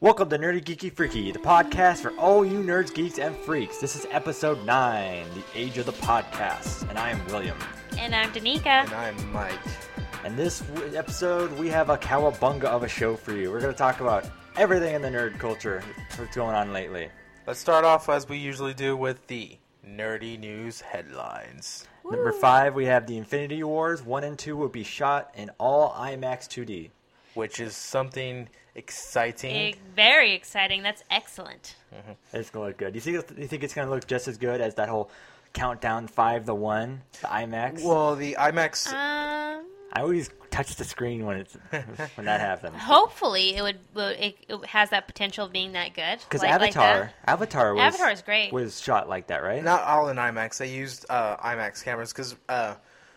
Welcome to Nerdy Geeky Freaky, the podcast for all you nerds, geeks, and freaks. This is episode 9, The Age of the Podcast, and I am William. And I'm Danica. And I'm Mike. And this w- episode, we have a cowabunga of a show for you. We're going to talk about everything in the nerd culture that's going on lately. Let's start off as we usually do with the nerdy news headlines. Number 5, we have the Infinity Wars 1 and 2 will be shot in all IMAX 2D. Which is something exciting. Very exciting. That's excellent. It's going to look good. Do you think, do you think it's going to look just as good as that whole Countdown 5 to 1, the IMAX? Well, the IMAX. Um, I always touch the screen when it's when that happens. hopefully, it would. will- It, it has that potential of being that good. Because like, like Avatar, that. Avatar was Avatar is great. Was shot like that, right? Not all in IMAX. They used uh, IMAX cameras because uh,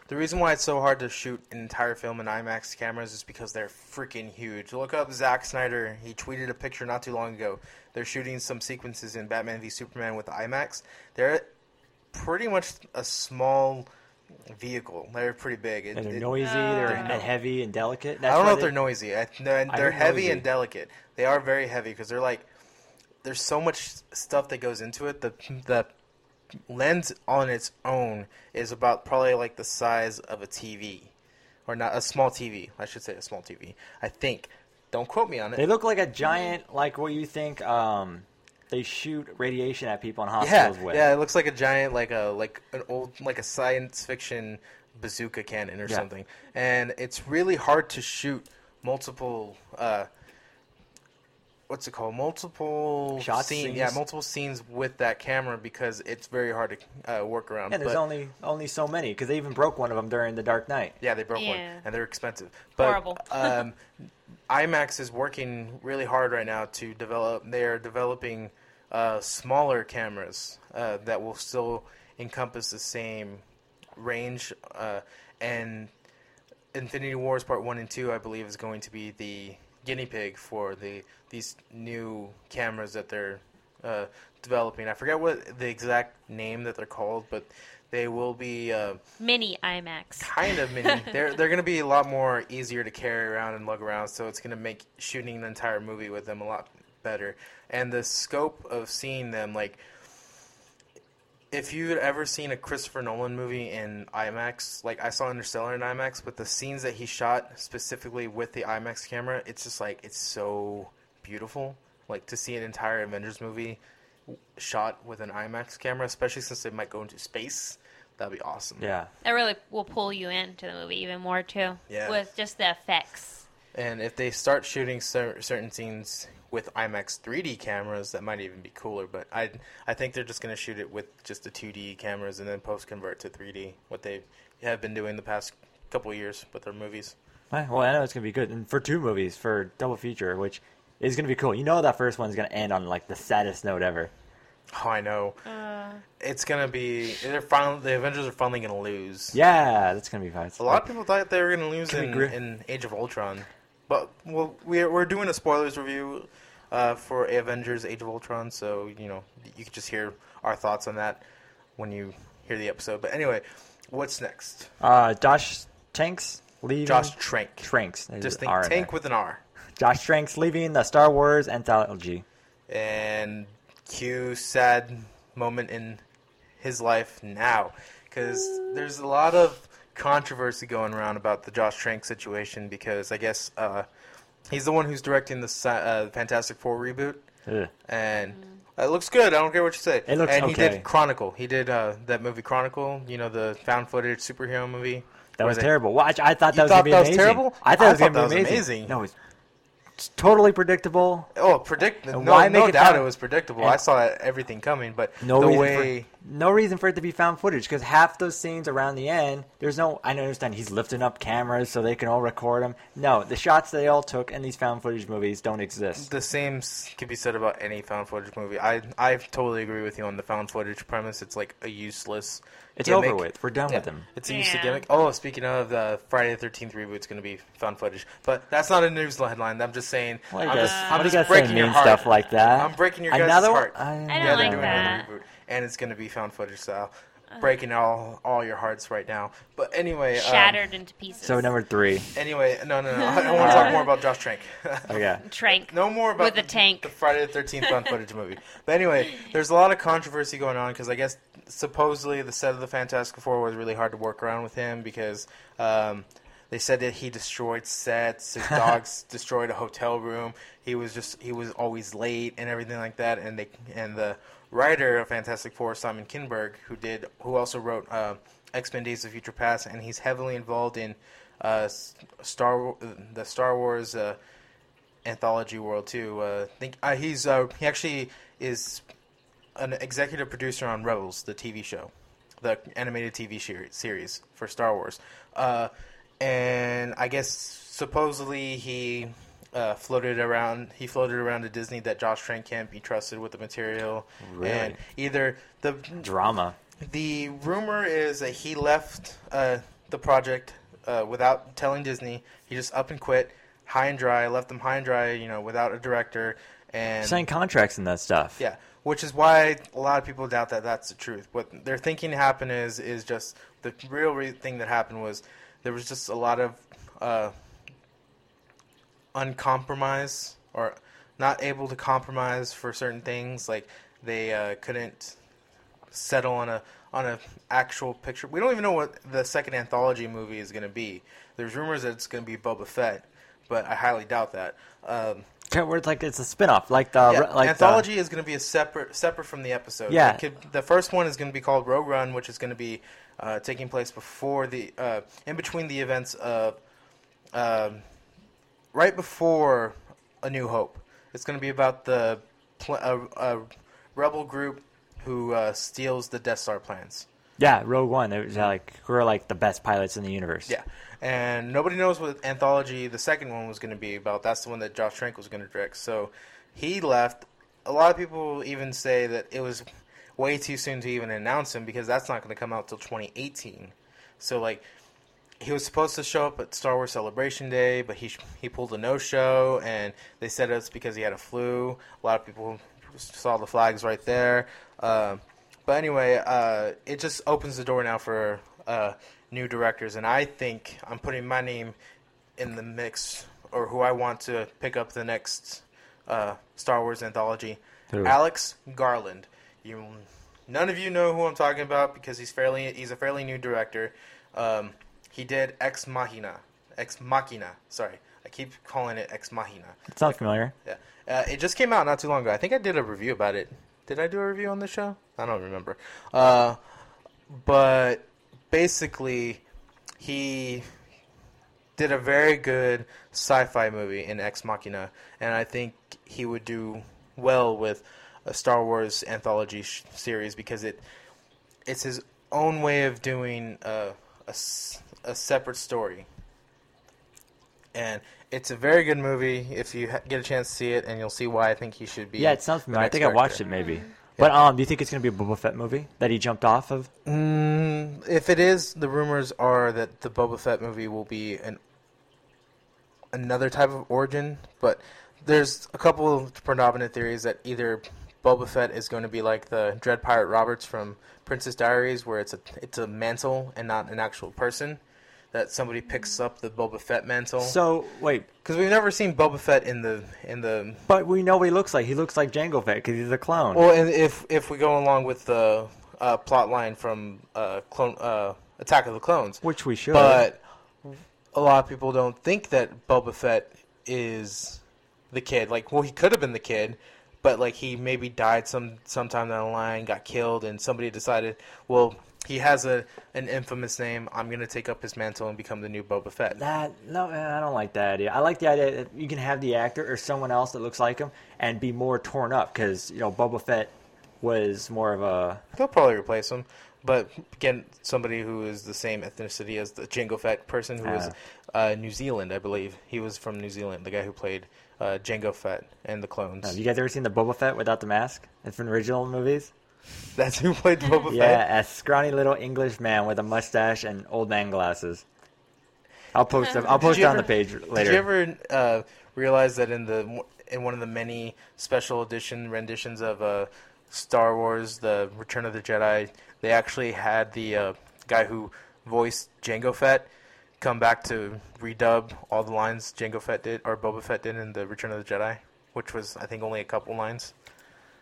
the reason why it's so hard to shoot an entire film in IMAX cameras is because they're freaking huge. Look up Zack Snyder. He tweeted a picture not too long ago. They're shooting some sequences in Batman v Superman with IMAX. They're pretty much a small vehicle. They're pretty big. It- and they're it- noisy, Uh, they're They're and heavy and delicate. I don't know if they're noisy. I, they're I they're heavy noisy. and delicate. They are very heavy because they're like there's so much stuff that goes into it. The the lens on its own is about probably like the size of a TV, or not a small TV. I should say a small TV. I think. Don't quote me on it. They look like a giant, like what you think. Um, they shoot radiation at people in yeah, hospitals with. yeah. It looks like a giant, like a like an old, like a science fiction bazooka cannon or Yeah. something. And it's really hard to shoot multiple. Uh, what's it called? Multiple Shot scene- Yeah, multiple scenes with that camera because it's very hard to uh, work around. And there's But- only only so many because they even broke one of them during the Dark Knight. Yeah, they broke one, and they're expensive. But Horrible. um, IMAX is working really hard right now to develop. They are developing uh, smaller cameras uh, that will still encompass the same range. Uh, and Infinity Wars Part One and Two, I believe, is going to be the guinea pig for the these new cameras that they're uh, developing. I forget what the exact name that they're called, but they will be. Uh, Mini IMAX. kind of mini. they're they're gonna be a lot more easier to carry around and lug around, so it's gonna make shooting an entire movie with them a lot better. And the scope of seeing them, like, if you've ever seen a Christopher Nolan movie in IMAX, like I saw Interstellar in IMAX, but the scenes that he shot specifically with the IMAX camera, it's just like it's so beautiful. Like to see an entire Avengers movie shot with an IMAX camera, especially since they might go into space, that'd be awesome. Yeah, That really will pull you into the movie even more too. Yeah. With just the effects. And if they start shooting cer- certain scenes with IMAX 3D cameras, that might even be cooler. But I, I think they're just going to shoot it with just the 2D cameras and then post convert to 3D. What they have been doing the past couple of years with their movies. Well, I know it's gonna be good, and for two movies for double feature, which is gonna be cool. You know that first one's gonna end on like the saddest note ever. Oh, I know. Uh, It's gonna be. They're finally. The Avengers are finally gonna lose. Yeah, that's gonna be fun. A lot of people thought they were gonna lose in, in Age of Ultron, but well, we're we're doing a spoilers review uh, for Avengers: Age of Ultron, so you know you can just hear our thoughts on that when you hear the episode. But anyway, what's next? Uh, Josh Tanks leaving. Josh Trank. Tranks. Just think tank with an R. Josh Tranks leaving the Star Wars anthology. and cue sad moment in his life now because there's a lot of controversy going around about the Josh Trank situation because I guess uh, he's the one who's directing the uh, Fantastic Four reboot Ugh. and it looks good. I don't care what you say. It looks and he did Chronicle. He did uh, that movie Chronicle. You know the found footage superhero movie. That was terrible. Watch, I thought that was thought gonna be that was amazing. terrible? I thought I it was thought gonna that be was amazing. amazing. No, it's it's totally predictable. Oh, predict. No, no doubt it was predictable. I saw everything coming, but No the way. For no reason for it to be found footage because half those scenes around the end, there's no. I understand he's lifting up cameras so they can all record him. No, the shots they all took in these found footage movies don't exist. The same can be said about any found footage movie. I I totally agree with you on the found footage premise. It's like a useless. It's gimmick. over with. We're done Yeah, with them. It's a useless Yeah. gimmick. Oh, speaking of the Friday the Thirteenth reboot's going to be found footage, but that's not a news headline. I'm just saying. Well, you I'm guys, just, I'm just breaking your mean heart. stuff like that? I'm breaking your guys' Another heart. One? I, I don't yeah, like that. Another reboot, and it's going to be found footage style. breaking all all your hearts right now. But anyway, um, Shattered into pieces. So number three. Anyway, no, no, no. I want to talk more about Josh Trank. Oh yeah. Trank. No more about With a the, tank. the Friday the Thirteenth found footage movie. But anyway, there's a lot of controversy going on because I guess supposedly the set of the Fantastic Four was really hard to work around with him because um, they said that he destroyed sets, his dogs destroyed a hotel room. He was just he was always late and everything like that. And they and the writer of Fantastic Four, Simon Kinberg, who did who also wrote uh, X Men: Days of Future Past, and he's heavily involved in uh, Star the Star Wars. Uh, anthology world too. Uh, think uh, he's uh, he actually is an executive producer on Rebels, the TV show, the animated TV series for Star Wars. And I guess supposedly he uh, floated around. He floated around to Disney that Josh Trank can't be trusted with the material, Really? and either the Drama. the rumor is that he left uh, the project uh, without telling Disney. He just up and quit, high and dry. Left them high and dry, you know, without a director. And Sign contracts and that stuff. yeah, which is why a lot of people doubt that that's the truth. What they're thinking happened is is just the real re- thing that happened was there was just a lot of uh, uncompromise or not able to compromise for certain things. Like they uh, couldn't settle on a on a actual picture. We don't even know what the second anthology movie is going to be. There's rumors that it's going to be Boba Fett, but I highly doubt that. Um, Where it's like it's a spin-off, like the yeah, like the- anthology is going to be a separate separate from the episode. Yeah. Could- the first one is going to be called Rogue One, which is going to be uh, taking place before the uh, in between the events of um, right before A New Hope. It's going to be about the pl- uh, uh, rebel group who uh, steals the Death Star plans. yeah, Rogue One. They was like who are like the best pilots in the universe. Yeah, and nobody knows what anthology the second one was going to be about. That's the one that Josh Trank was going to direct. So he left. A lot of people even say that it was way too soon to even announce him because that's not going to come out till 2018. So like he was supposed to show up at Star Wars Celebration Day, but he he pulled a no show, and they said it's because he had a flu. A lot of people saw the flags right there. Uh, but anyway, uh, it just opens the door now for uh, new directors, and I think I'm putting my name in the mix, or who I want to pick up the next uh, Star Wars anthology. Who? Alex Garland. You, none of you know who I'm talking about because he's fairly he's a fairly new director. Um, he did Ex Machina, Ex Machina. Sorry, I keep calling it Ex Machina. It sounds familiar. Yeah, uh, it just came out not too long ago. I think I did a review about it. Did I do a review on the show? I don't remember. Uh, but basically, he did a very good sci-fi movie in Ex Machina, and I think he would do well with a Star Wars anthology sh- series because it it's his own way of doing uh, a, a separate story. And it's a very good movie if you ha- get a chance to see it, and you'll see why I think he should be. Yeah, it sounds familiar. I next think I watched it maybe. But um, do you think it's gonna be a Boba Fett movie that he jumped off of? Mm, if it is, the rumors are that the Boba Fett movie will be an another type of origin, but there's a couple of predominant theories that either Boba Fett is going to be like the Dread Pirate Roberts from Princess Diaries, where it's a it's a mantle and not an actual person. That somebody picks up the Boba Fett mantle. So wait, Because we've never seen Boba Fett in the in the but we know what he looks like. He looks like Jango Fett because he's a clone. Well, and if if we go along with the uh, plot line from uh, clone uh, Attack of the Clones, which we should. but a lot of people don't think that Boba Fett is the kid. Like, well, he could have been the kid, but like he maybe died some sometime down the line, got killed, and somebody decided, well, he has a an infamous name. I'm gonna take up his mantle and become the new Boba Fett. That no, man, I don't like that idea. I like the idea that you can have the actor or someone else that looks like him and be more torn up because you know Boba Fett was more of a They'll probably replace him, but again, somebody who is the same ethnicity as the Jango Fett person who was uh, New Zealand, I believe. He was from New Zealand, the guy who played uh, Jango Fett and the clones. Have you guys ever seen the Boba Fett without the mask? It's from original movies. That's who played Boba Yeah, Fett. a scrawny little English man with a mustache and old man glasses. I'll post them. I'll post it on the page later. Did you ever uh, realize that in the in one of the many special edition renditions of uh, Star Wars: The Return of the Jedi, they actually had the uh, guy who voiced Jango Fett come back to redub all the lines Jango Fett did or Boba Fett did in the Return of the Jedi, which was I think only a couple lines.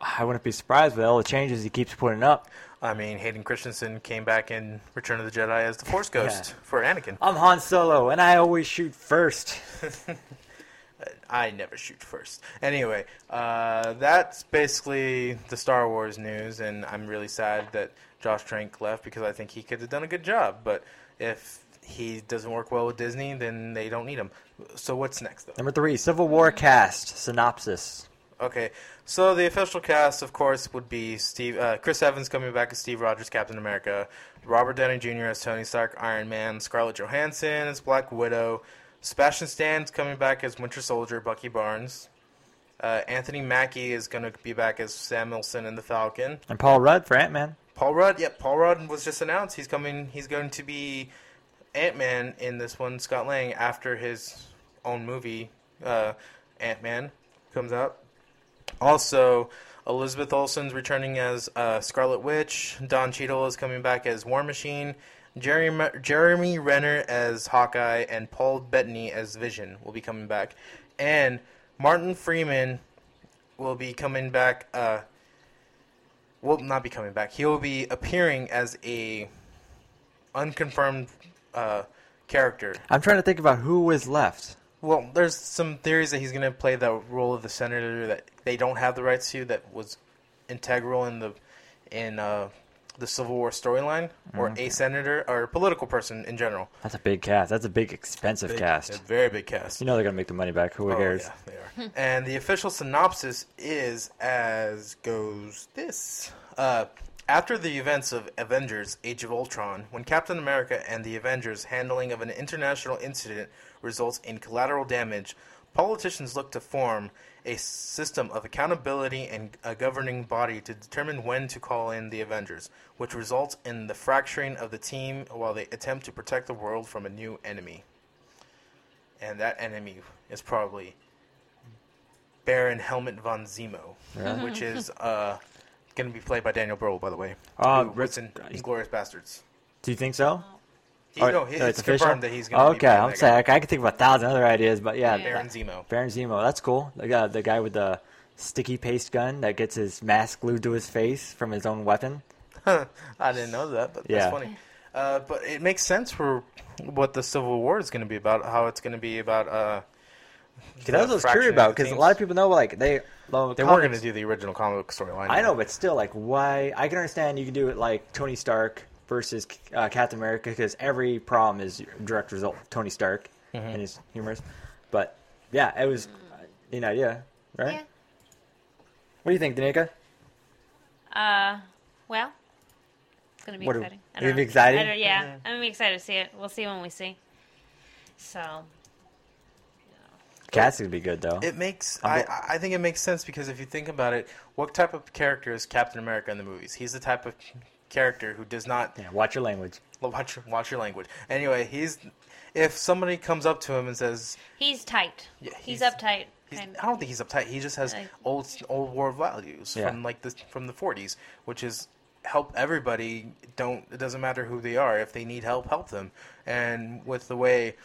I wouldn't be surprised with all the changes he keeps putting up. I mean, Hayden Christensen came back in Return of the Jedi as the Force Ghost Yeah. for Anakin. I'm Han Solo, and I always shoot first. I never shoot first. Anyway, uh, that's basically the Star Wars news, and I'm really sad that Josh Trank left because I think he could have done a good job. But if he doesn't work well with Disney, then they don't need him. So what's next, though? Number three, Civil War cast synopsis. Okay, so the official cast, of course, would be Steve, uh, Chris Evans coming back as Steve Rogers, Captain America, Robert Downey Jr. as Tony Stark, Iron Man, Scarlett Johansson as Black Widow, Sebastian Stan's coming back as Winter Soldier, Bucky Barnes. Uh, Anthony Mackie is going to be back as Sam Wilson in the Falcon. And Paul Rudd for Ant Man. Paul Rudd, yep, Paul Rudd was just announced. He's coming. He's going to be Ant Man in this one. Scott Lang after his own movie, uh, Ant Man, comes out. Also, Elizabeth Olsen's returning as uh, Scarlet Witch. Don Cheadle is coming back as War Machine. Jeremy, Jeremy Renner as Hawkeye and Paul Bettany as Vision will be coming back, and Martin Freeman will be coming back. Uh, will not be coming back. He will be appearing as a unconfirmed uh, character. I'm trying to think about who was left. Well, there's some theories that he's going to play the role of the senator that they don't have the rights to that was integral in the in uh, the Civil War storyline, or a senator or a political person in general. That's a big cast. That's a big, expensive Big- cast. a very big cast. You know they're gonna make the money back. Who Oh, cares? yeah, they are. and the official synopsis is as goes this. Uh, after the events of Avengers Age of Ultron, when Captain America and the Avengers' handling of an international incident results in collateral damage, politicians look to form a system of accountability and a governing body to determine when to call in the Avengers, which results in the fracturing of the team while they attempt to protect the world from a new enemy. And that enemy is probably Baron Helmut von Zemo, Really? which is uh, going to be played by Daniel Brühl, by the way. Uh, who was in Bastards. Do you think so? He, Oh, no, he- no, it's, confirmed that he's going to be Okay, I'm saying guy. I can think of a thousand other ideas, but yeah, Yeah. Baron Zemo. Baron Zemo. That's cool. The guy, the guy with the sticky paste gun that gets his mask glued to his face from his own weapon. I didn't know that, but Yeah. that's funny. Uh, but it makes sense for what the Civil War is going to be about. How it's going to be about. Uh, Because that's what I was curious about. Because a lot of people know, like they, well, They were comics- going to do the original comic book storyline. I know, but still, like, why? I can understand you can do it like Tony Stark versus uh, Captain America because every problem is a direct result of Tony Stark Mm-hmm. and his humors. But yeah, it was uh, an idea, right? Yeah. What do you think, Danica? Uh, well, it's gonna be What do- exciting. I you don't gonna be know. excited? I don't- yeah, I'm gonna be excited to see it. We'll see when we see. So, Cats would be good though. It makes I'm I, think it makes sense because if you think about it, what type of character is Captain America in the movies? He's the type of character who does not yeah, watch your language. watch your, watch your language. Anyway, he's if somebody comes up to him and says he's tight. Yeah, he's, he's- uptight. he's, kind I don't think he's uptight. He just has Like- old old war values Yeah. from like the from the 40s, which is help everybody. Don't it doesn't matter who they are. If they need help, help them. And with the way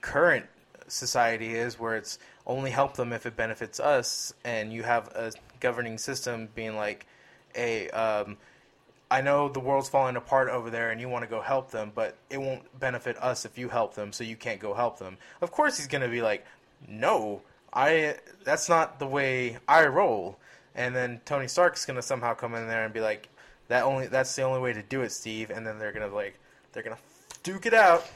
current society is, where it's only help them if it benefits us, and you have a governing system being like, a um, I know the world's falling apart over there and you want to go help them, but it won't benefit us if you help them, so you can't go help them. Of course he's to be like, "No, I that's not the way I roll." And then Tony Stark's to somehow come in there and be like, "That only that's the only way to do it, Steve." And then they're to like they're to duke it out.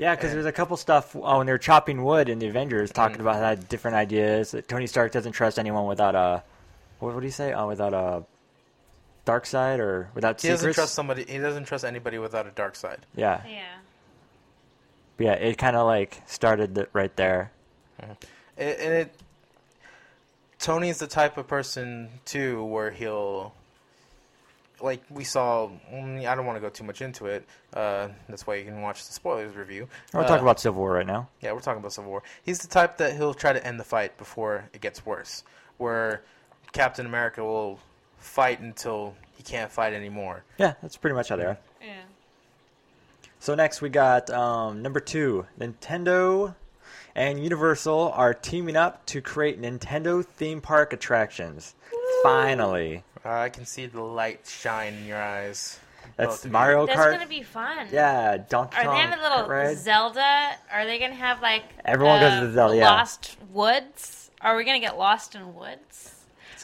Yeah, because there's a couple stuff oh, when they're chopping wood in the Avengers, talking Mhm. about how different ideas. That Tony Stark doesn't trust anyone without a what would he say? Oh, without a dark side or without He secrets. doesn't trust somebody. He doesn't trust anybody without a dark side. Yeah, yeah. But yeah. It kind of like started th- right there. It, and it Tony's the type of person too where he'll like we saw mm, I don't want to go too much into it. Uh, that's why you can watch the spoilers review. We're Uh, talking about Civil War right now. Yeah, we're talking about Civil War. He's the type that he'll try to end the fight before it gets worse. Where Captain America will fight until he can't fight anymore. Yeah, that's pretty much how they are. Yeah. So next we got um, number two, Nintendo and Universal are teaming up to create Nintendo theme park attractions. Finally, I can see the light shine in your eyes. that's Both of you. Mario That's Kart. gonna be fun. yeah, Donkey Kong. Are Kong they having a little ride. Zelda? Are they gonna have like Everyone goes uh, to the Zelda, yeah. Lost Woods? Are we gonna get lost in woods?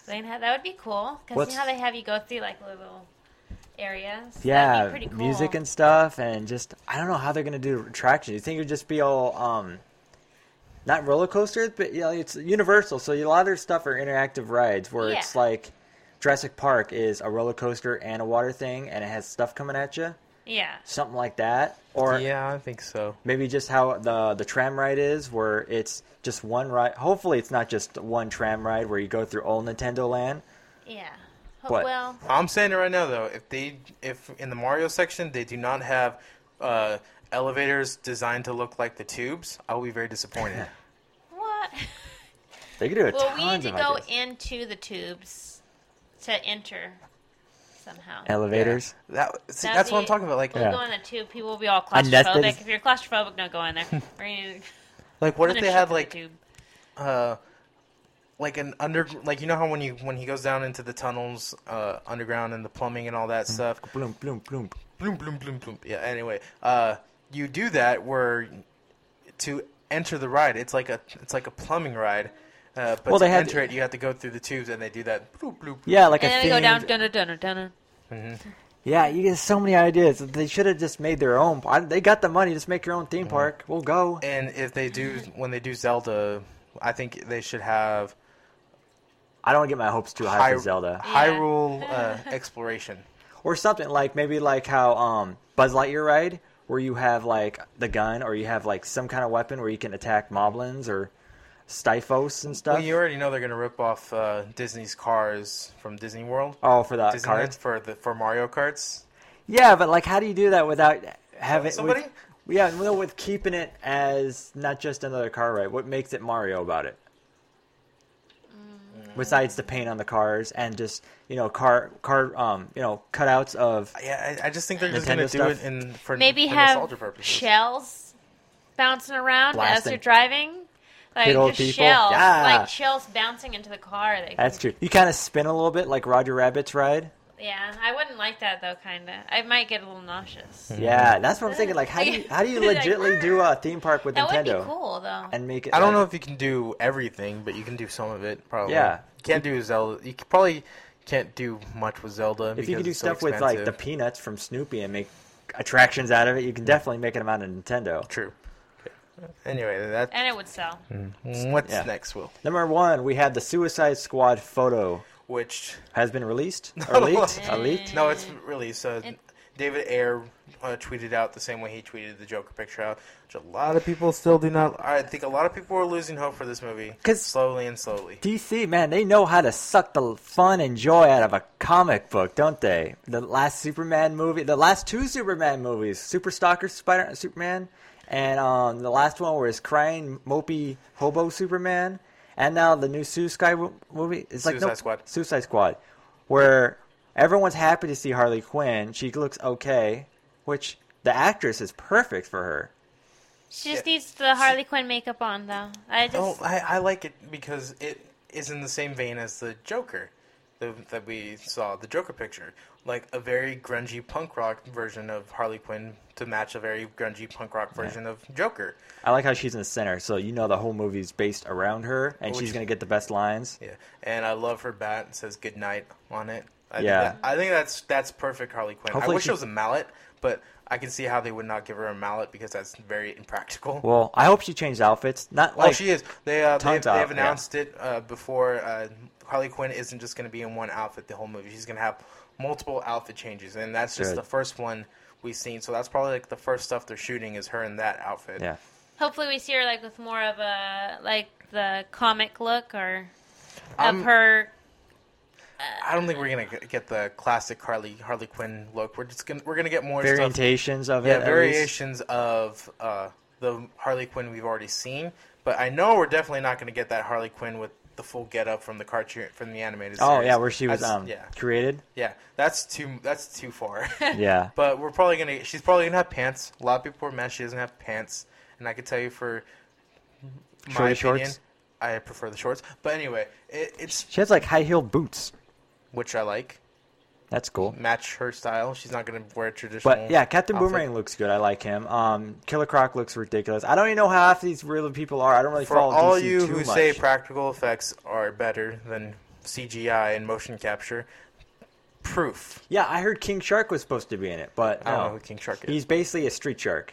They have, that would be cool because What's- you know how they have you go through like little areas. That'd be Yeah, pretty cool. music and stuff, and just I don't know how they're gonna do attractions. You think it would just be all um, not roller coasters, but you know, it's Universal, so a lot of their stuff are interactive rides where it's like Jurassic Park is a roller coaster and a water thing, and it has stuff coming at you, yeah. something like that, or yeah, I think so. maybe just how the the tram ride is, where it's just one ride. Hopefully, it's not just one tram ride where you go through all Nintendo Land. Yeah. Ho- What? Well, I'm saying it right now though. If they, if in the Mario section they do not have uh, elevators designed to look like the tubes, I will be very disappointed. what? They could do a well, we need to go ideas. into the tubes to enter somehow. elevators. That see, That'd that's what I'm be- talking about. Like, We'll Yeah. go in the tube. People will be all And claustrophobic. that's- If you're claustrophobic, don't go in there. We're gonna- like what if gonna they had ship the like tube. uh, like an under, like you know how when you when he goes down into the tunnels uh, underground and the plumbing and all that stuff, Bloom, bloom, bloom. bloom, bloom, bloom, bloom. Yeah. Anyway, uh, you do that where to enter the ride, it's like a it's like a plumbing ride. Uh, but Well, to they had- enter it, you have to go through the tubes, and they do that. Bloop, bloop, bloop. Yeah, like and a then we go down, themed- dun dun dun dun. Yeah, you get so many ideas. They should have just made their own. They got the money. Just make your own theme park. We'll go. And if they do, when they do Zelda, I think they should have I don't get my hopes too high for Zelda. Hyrule uh, exploration. Or something like maybe like how um, Buzz Lightyear ride, where you have like the gun, or you have like some kind of weapon where you can attack moblins or Stalfos and stuff. Well, you already know they're gonna rip off uh, Disney's cars from Disney World. oh, for that Disneyland cards. for the for Mario Karts. Yeah, but like, how do you do that without having Somebody? With, yeah, no, with keeping it as not just another car ride. What makes it Mario about it? Besides the paint on the cars and just you know car car um you know cutouts of Yeah, I, I just think they're just gonna do stuff? it in for Maybe for have purposes. shells bouncing around as Blasting. they're driving. Like Hit old just people? shells, Yeah. like shells bouncing into the car. They that's true. You kind of spin a little bit like Roger Rabbit's ride. Yeah, I wouldn't like that though. Kinda, I might get a little nauseous. Yeah, that's what I'm thinking. Like, how do you how do you Like, legitly do a theme park with That would Nintendo be cool though. and make it? I don't know if you can do everything, but you can do some of it. Probably. Yeah. You can't do Zelda. You c- probably can't do much with Zelda. if you can do it's so stuff with like the peanuts from Snoopy and make attractions out of it, you can definitely make them out of Nintendo. True. Anyway, that. and it would sell. What's Yeah. next, Will? Number one, we had the Suicide Squad photo Which has been released or leaked. No. Uh, leaked. no, it's released. Uh, It- David Ayer uh, tweeted out the same way he tweeted the Joker picture out, which a lot of people still do not. I think a lot of people are losing hope for this movie. 'Cause- slowly and slowly. DC, man, they know how to suck the fun and joy out of a comic book, don't they? The last Superman movie, the last two Superman movies, Super Stalker Spider Superman, and um, the last one was crying mopey hobo Superman, and now the new Suicide Wo- movie. It's like no, Suicide Squad. Suicide Squad, where everyone's happy to see Harley Quinn. She looks okay, which the actress is perfect for her. She just Yeah. needs the Harley Quinn makeup on though. I just Oh, I, I like it because it is in the same vein as the Joker the, that we saw, the Joker picture. Like a very grungy punk rock version of Harley Quinn to match a very grungy punk rock version of Joker. I like how she's in the center, so you know the whole movie's based around her, and Which- she's gonna get the best lines. Yeah, and I love her bat. It says "Good night" on it. I Yeah. think that, I think that's that's perfect Harley Quinn. Hopefully I wish she- it was a mallet, but I can see how they would not give her a mallet because that's very impractical. Well, I hope she changed outfits. Not oh, like she is. They uh, they've, tons they've out, yeah. announced it uh, before. Uh, Harley Quinn isn't just going to be in one outfit the whole movie. She's going to have multiple outfit changes, and that's just Good. the first one we've seen. So that's probably like the first stuff they're shooting is her in that outfit. yeah. hopefully we see her like with more of a like the comic look or of I'm- her. I don't think we're gonna get- get the classic Harley Harley Quinn look. We're just gonna we're gonna get more stuff Variations of Yeah, it. least. variations of uh, the Harley Quinn we've already seen. But I know we're definitely not going to get that Harley Quinn with the full get up from the cartoon from the animated. Oh series. yeah, where she was That's- um yeah created. yeah that's too that's too far. Yeah. but we're probably gonna she's probably gonna have pants. A lot of people are mad she doesn't have pants, and I can tell you for my Shorty opinion, shorts? I prefer the shorts. But anyway, it, it's She has like high heeled boots. Which I like. That's cool. Match her style. She's not gonna wear a traditional. But yeah, Captain outfit. Boomerang looks good. I like him. Um, Killer Croc looks ridiculous. I don't even know how half these real people are. I don't really For follow all DC you who much. say practical effects are better than CGI and motion capture, proof. yeah, I heard King Shark was supposed to be in it, but I don't know no. who King Shark is. He's basically a street shark.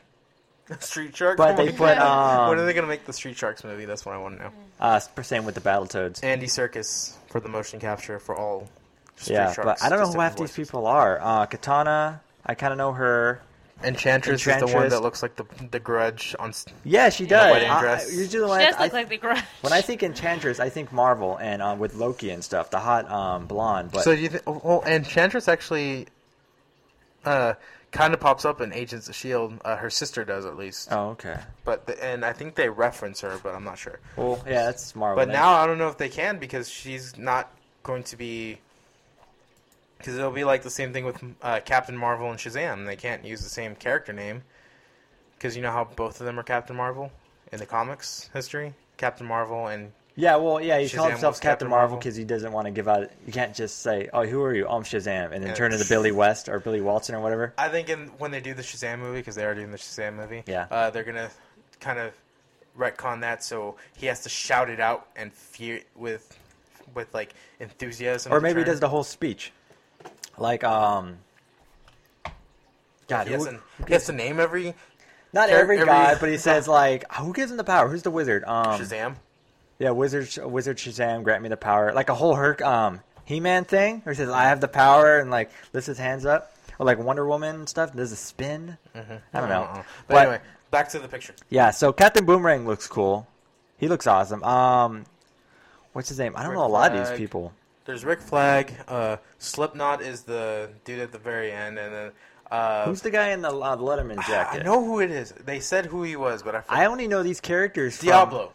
Street Shark. But they put um, when are they gonna make the Street Sharks movie? That's what I want to know. uh, same with the Battletoads. Andy Serkis for the motion capture for all. Street Yeah, Sharks, but I don't know who half different these people are. Uh, Katana, I kind of know her. Enchantress, is the one that looks like the the Grudge on. Yeah, she the does. wedding I- dress. I- usually when She I, does look I- like the Grudge. when I think Enchantress, I think Marvel and uh, with Loki and stuff, the hot um, blonde. But So you think? Well, Enchantress actually, uh, kind of pops up in Agents of Shield. Uh, her sister does at least. oh, okay. But the, and I think they reference her, but I'm not sure. Well, yeah, that's Marvel. But now I don't know if they can because she's not going to be. Because it'll be like the same thing with uh, Captain Marvel and Shazam. They can't use the same character name. Because you know how both of them are Captain Marvel in the comics history? Captain Marvel and. Yeah, well, yeah, he Shazam calls himself Captain Captain Marvel because he doesn't want to give out. You can't just say, "Oh, who are you?" Oh, I'm Shazam, and then turn into Billy West or Billy Walton or whatever. I think in, when they do the Shazam movie, because they are doing the Shazam movie, Yeah. uh, they're going to kind of retcon that so he has to shout it out and fear with, with like enthusiasm. Or maybe he does the whole speech, like um. God, He has, who, to, he has to name every not every every- guy, but he says like, "Who gives him the power? Who's the wizard?" Um, Shazam. Yeah, Wizard Wizard Shazam, grant me the power. Like a whole Herc um He Man thing, where he says, I have the power and like lifts his hands up. Or like Wonder Woman and stuff, does a spin. I don't know. Uh-uh. But, But- anyway, back to the picture. Yeah, so Captain Boomerang looks cool. He looks awesome. Um what's his name? I don't know a lot of these people. There's Rick Flag. Uh, Slipknot is the dude at the very end, and then uh, Who's the guy in the uh, Letterman jacket? I know who it is. They said who he was, but I I only know these characters from Diablo.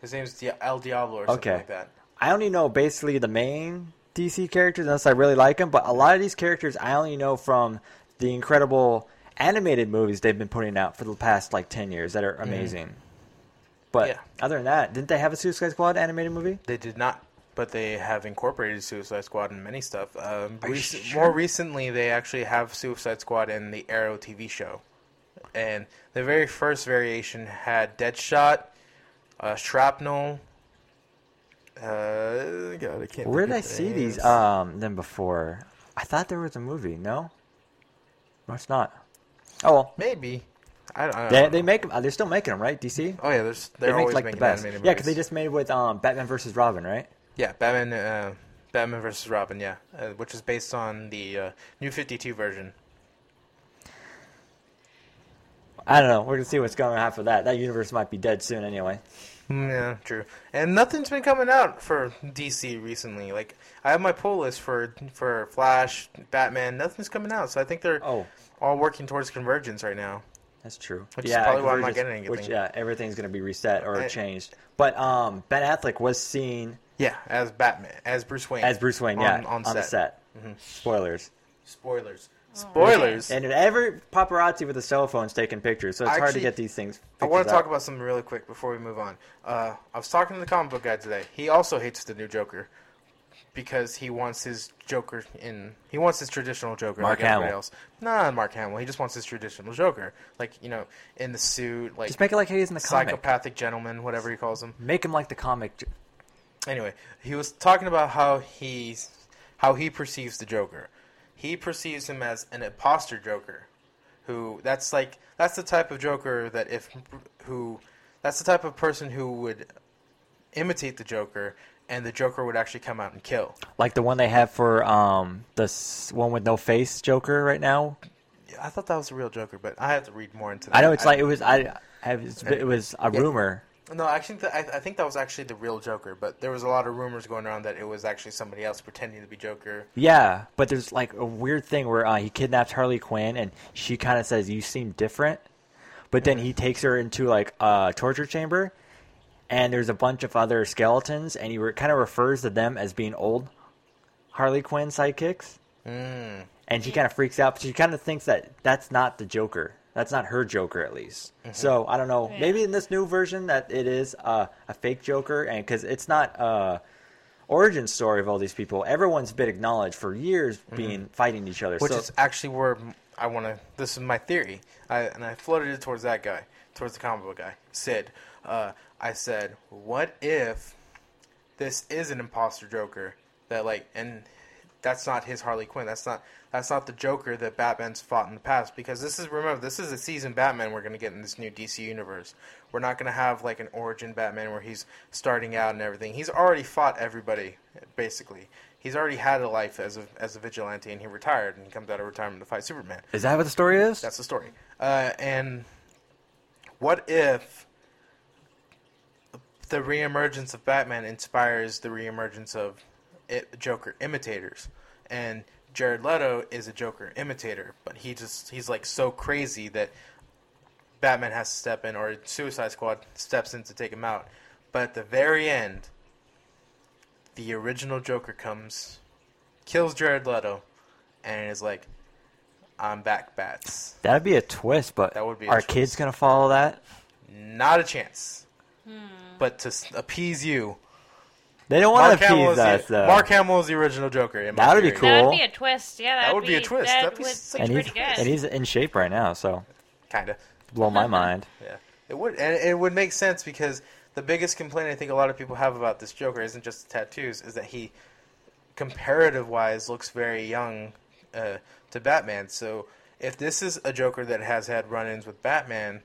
His name's Di- El Diablo or something Okay. like that. I only know basically the main DC characters unless I really like them, but a lot of these characters I only know from the incredible animated movies they've been putting out for the past like 10 years that are amazing. But Yeah. other than that, didn't they have a Suicide Squad animated movie? They did not, but they have incorporated Suicide Squad in many stuff. Um, rec- sure? More recently, they actually have Suicide Squad in the Arrow TV show, and the very first variation had Deadshot, uh, Shrapnel. Uh, God, I can't. Where did I see the these um them before? I thought there was a movie. No? No, it's not. Oh well. Maybe. I don't, I don't They, know. they make uh, they're still making them, right? DC? Oh yeah, there's They they're make always like the making best. animated Yeah, because they just made it with um Batman versus Robin, right? Yeah, Batman, uh, Batman versus Robin, yeah, uh, which is based on the uh, New Fifty Two version. I don't know. We're gonna see what's going to happen with that. That universe might be dead soon anyway. Mm, Yeah, true. And nothing's been coming out for DC recently. Like I have my pull list for for Flash, Batman. Nothing's coming out, so I think they're Oh, all working towards convergence right now. that's true. Which is probably why I'm not getting Which anything. yeah, everything's gonna be reset or I- changed. But um, Ben Affleck was seen Yeah, as Batman, as Bruce Wayne. as Bruce Wayne. on, yeah, on, the set. set. Spoilers. Spoilers. Oh. Spoilers. And every paparazzi with a cell phone's taking pictures, so it's hard to get these things. I want to talk out. about something really quick before we move on. Uh, I was talking to the comic book guy today. He also hates the new Joker because he wants his Joker in. He wants his traditional Joker Mark like Hamill. else. Nah, Mark Hamill. He just wants his traditional Joker, like you know, in the suit, like Just make it like he's in the comic. psychopathic gentleman, whatever he calls him. Make him like the comic. Anyway, he was talking about how he's how he perceives the Joker. He perceives him as an imposter Joker, who that's like that's the type of Joker that if who that's the type of person who would imitate the Joker, and the Joker would actually come out and kill. Like the one they have for um the one with no face Joker right now. I thought that was the real Joker, but I have to read more into that. I know it's like it was. I have. It was a Yeah. rumor. No, actually, th- I, I think that was actually the real Joker, but there was a lot of rumors going around that it was actually somebody else pretending to be Joker. Yeah, but there's like a weird thing where uh, he kidnaps Harley Quinn and she kind of says, "You seem different," but then he takes her into like a torture chamber, and there's a bunch of other skeletons, and he re- kind of refers to them as being old Harley Quinn sidekicks. Mm. and she kind of freaks out. But she kind of thinks that that's not the Joker. That's not her Joker, at least. So I don't know. Yeah. Maybe in this new version that it is uh, a fake Joker, and because it's not uh, origin story of all these people. Everyone's been acknowledged for years being fighting each other. Which so, is actually where I want to. This is my theory, I, and I floated it towards that guy, towards the comic book guy, Sid. Uh, I said, "What if this is an imposter Joker that like, and that's not his Harley Quinn. That's not that's not the Joker that Batman's fought in the past. Because this is remember, this is a season Batman we're gonna get in this new DC universe. We're not gonna have like an origin Batman where he's starting out and everything. He's already fought everybody basically." He's already had a life as a as a vigilante, and he retired, and he comes out of retirement to fight Superman. is that what the story is? That's the story. Uh, and what if the reemergence of Batman inspires the reemergence of it, Joker imitators? And Jared Leto is a Joker imitator, but he just he's like so crazy that Batman has to step in, or Suicide Squad steps in to take him out. But at the very end, the original Joker comes, kills Jared Leto, and is like, "I'm back, bats." That'd be a twist, but That would be are twist. kids gonna follow that? Not a chance. But to appease you, They don't want to Hamill, appease us, the, though. Mark Hamill is the original Joker. in That would be cool. That would be a twist. Yeah, that, would be a twist. That That'd be would sick. be and he's pretty good. and he's in shape right now, so Kinda. blow my mind. Yeah. It would, and it would make sense because the biggest complaint I think a lot of people have about this Joker isn't just the tattoos, is that he, comparative wise, looks very young uh, to Batman. So if this is a Joker that has had run-ins with Batman,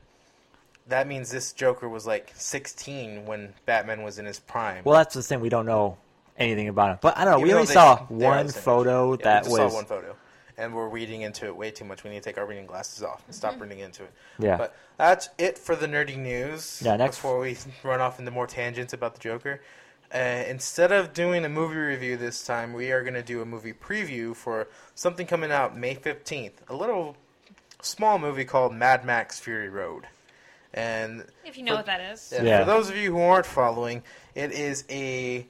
that means this Joker was like 16 when Batman was in his prime. Well, that's the thing. We don't know anything about him, but I don't know. Even we only they- saw one photo. Yeah, that we just was saw one photo, and we're reading into it way too much. We need to take our reading glasses off and stop reading into it. Yeah. But that's it for the nerdy news. Yeah, next- Before we run off into more tangents about the Joker, uh, instead of doing a movie review this time, we are going to do a movie preview for something coming out May fifteenth. A little small movie called Mad Max Fury Road, and if you know for- what that is. yeah, Yeah. For those of you who aren't following, it is a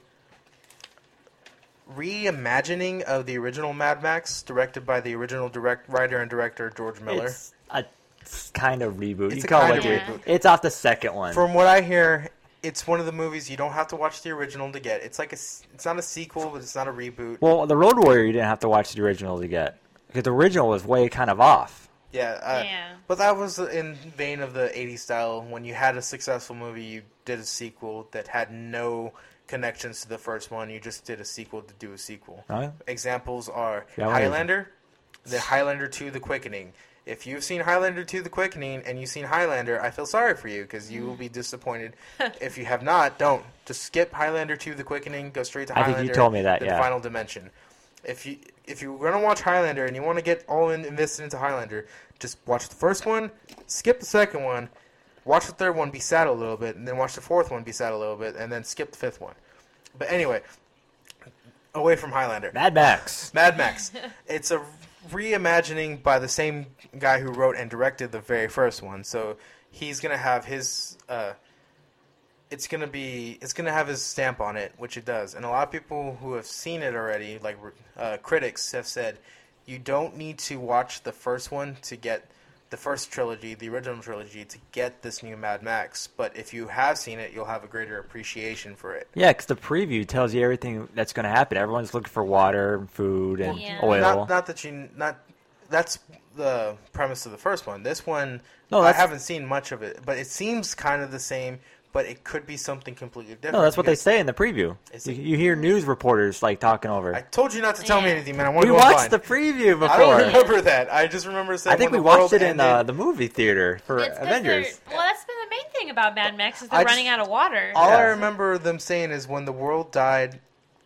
reimagining of the original Mad Max, directed by the original direct writer and director George Miller. It's a s- kind of reboot. It's you a call kind it of what reboot. It's off the second one. From what I hear, it's one of the movies you don't have to watch the original to get. It's like a, it's not a sequel, but it's not a reboot. well, the Road Warrior you didn't have to watch the original to get because the original was way kind of off. Yeah, uh, Yeah. but that was in vein of the '80s style. When you had a successful movie, you did a sequel that had no connections to the first one. You just did a sequel to do a sequel. Right? Examples are Yeah, what is it? Highlander, the Highlander 2 The Quickening. If you've seen Highlander 2 The Quickening and you've seen Highlander, I feel sorry for you because you will be disappointed. if you have not, don't. Just skip Highlander 2 The Quickening, go straight to I think you told me that, The yeah. Final Dimension. If you if you're gonna watch Highlander and you want to get all in, invested into Highlander, just watch the first one, skip the second one, watch the third one, be sad a little bit, and then watch the fourth one, be sad a little bit, and then skip the fifth one. But anyway, away from Highlander. Mad Max. Mad Max. it's a reimagining by the same guy who wrote and directed the very first one. So he's gonna have his. Uh, it's gonna be. It's gonna have his stamp on it, which it does. And a lot of people who have seen it already, like uh, critics, have said, you don't need to watch the first one to get the first trilogy, the original trilogy, to get this new Mad Max. But if you have seen it, you'll have a greater appreciation for it. Yeah, because the preview tells you everything that's going to happen. Everyone's looking for water, and food, and Yeah. oil. Not, not that you not. That's the premise of the first one. This one, No, I haven't seen much of it, but it seems kind of the same. But it could be something completely different. no, that's what they say in the preview. You, you hear news reporters like talking over. I told you not to tell me anything, man. I want we to go watched online. the preview before. I don't remember that. I just remember saying. I think we when the watched world it in uh, the movie theater for It's 'cause Avengers. they're- Well, that's been the main thing about Mad Max is they're I just- running out of water. All I Yeah. remember them saying is when the world died,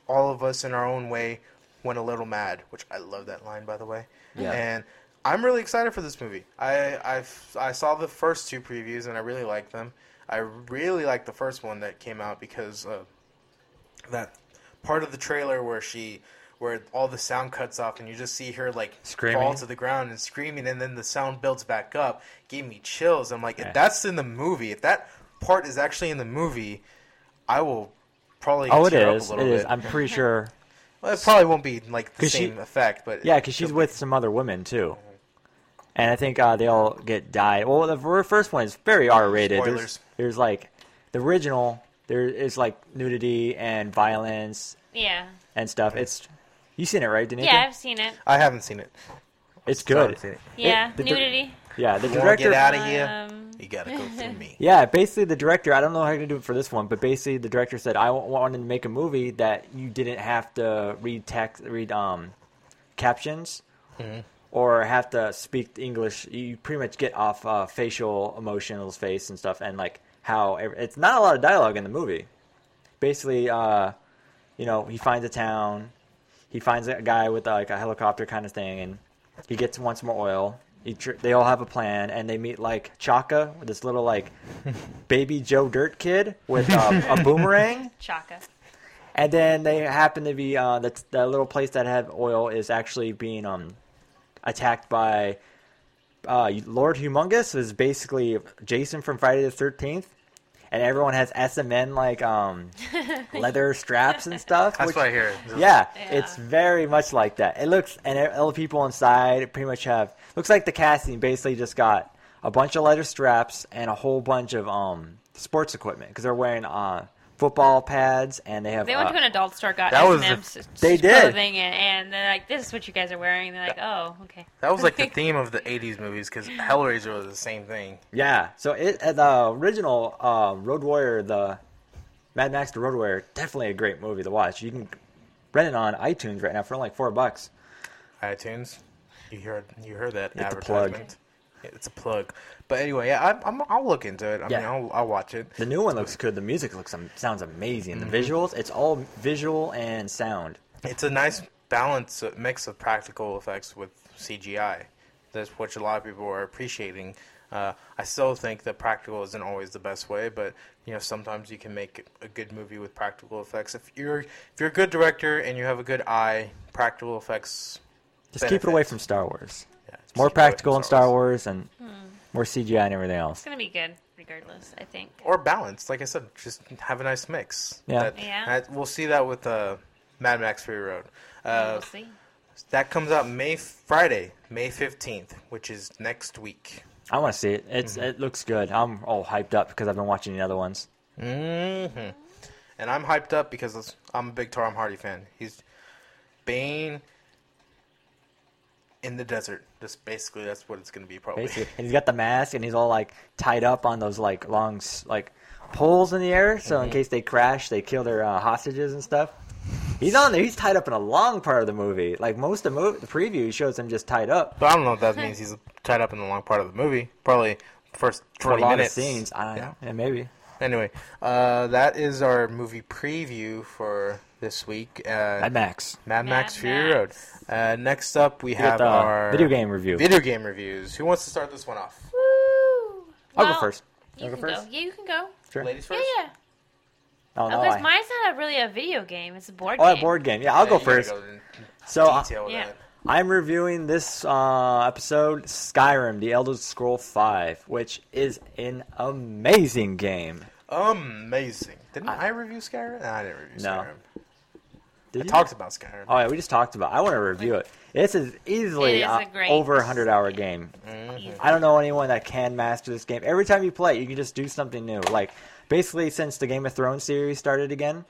all of us in our own way went a little mad, which I love that line by the way. Yeah. And I'm really excited for this movie. I I've, I saw the first two previews and I really liked them. I really like the first one that came out because uh, that part of the trailer where she where all the sound cuts off and you just see her like Screaming. fall to the ground and screaming and then the sound builds back up gave me chills. I'm like, Yeah. if that's in the movie, if that part is actually in the movie, I will probably Oh, it is. It little is. bit. I'm pretty sure. Well, it probably won't be like the 'Cause she- same effect, but Yeah, because she's with some other women too, and I think uh, they all get died. Well, the ver- first one is very R-rated. There's, Spoilers. there's like the original. There is like nudity and violence Yeah. and stuff. It's you seen it right, Danica? Yeah, I've seen it. I haven't seen it. it's Still good. haven't seen it. Yeah, the dir- nudity. Yeah, the You director. get out of here? Um, You gotta go through me. Yeah, basically the director. I don't know how to do it for this one, but basically the director said I wanted to make a movie that you didn't have to read text, read um, captions, or have to speak English. You pretty much get off uh, facial emotions, face and stuff, and like how ev- it's not a lot of dialogue in the movie. Basically, uh, you know, he finds a town, he finds a guy with like a helicopter kind of thing, and he gets wants more oil. He tr- they all have a plan, and they meet like Chaka, with this little like baby Joe Dirt kid with um, a boomerang, Chaka. and then they happen to be uh, the the little place that had oil is actually being um attacked by uh, Lord Humungus, is basically Jason from Friday the Thirteenth. And everyone has S&M like um, leather straps and stuff. That's which- what I hear. yeah, Yeah. it's very much like that. It looks, and all the people inside pretty much have. Looks like the casting basically just got a bunch of leather straps and a whole bunch of um sports equipment because they're wearing uh football pads and they have. They went uh, to an adult store, got That was S&M the- They did. clothing, and, and they're like, "This is what you guys are wearing." And they're like, "Oh, okay." That was like the theme of the '80s movies because Hellraiser was the same thing. yeah, so it uh, the original uh, Road Warrior, the Mad Max: The Road Warrior, definitely a great movie to watch. You can rent it on iTunes right now for like four bucks. iTunes. You heard you heard that It's a plug. advertisement. It's a plug. But anyway, yeah, I, I'm, I'll look into it. I mean, Yeah. I'll, I'll watch it. The new one looks good. The music looks um, sounds amazing. Mm-hmm. The visuals, it's all visual and sound. It's a nice balance, mix of practical effects with CGI. That's what a lot of people are appreciating. Uh, I still think that practical isn't always the best way, but you know sometimes you can make a good movie with practical effects. If you're if you're a good director and you have a good eye, practical effects. Just keep it away from Star Wars. Yeah, just More keep it away from practical in Star Wars and more CGI and everything else. It's gonna be good, regardless. I think. or balanced. Like I said, just have a nice mix. Yeah. That- Yeah. that- we'll see that with uh, Mad Max Fury Road. Uh, we'll see. that comes out May Friday, May fifteenth, which is next week. I want to see it. It's Mm-hmm. it looks good. I'm all hyped up because I've been watching the other ones. Mm hmm And I'm hyped up because I'm a big Tom Hardy fan. He's Bane in the desert. Just basically, that's what it's going to be probably. Basically, and he's got the mask and he's all like tied up on those like long like poles in the air, so Mm-hmm. in case they crash, they kill their uh, hostages and stuff. He's on there. He's tied up in a long part of the movie. Like most of the, movie, the preview shows him just tied up But I don't know if that means he's tied up in the long part of the movie. Probably first twenty minutes. scenes. I don't Yeah. know. Yeah, maybe. Anyway, uh, that is our movie preview for this week. Uh, Mad Max. Mad Max Mad Fury Road. Uh, next up, we We have the our video game review. Video game reviews. Who wants to start this one off? Woo! I'll go first. You I'll can go first. go. Yeah, you can go. Sure. Ladies Yeah, first. yeah. Oh no, Because I, mine's not a, really a video game; it's a board oh, game. a board game. Yeah, I'll Yeah, go first. go in So uh, detail with Yeah. that. I'm reviewing this uh, episode, Skyrim: The Elder Scroll Five, which is an amazing game. Amazing. Didn't I- I, review Skyrim? No, I didn't review No. Skyrim. Did I you? talked about Skyrim. Oh yeah, we just talked about. I want to review it. This is easily It is uh, a over a hundred hour game. Mhm. I don't know anyone that can master this game. Every time you play, you can just do something new. Like basically, since the Game of Thrones series started again,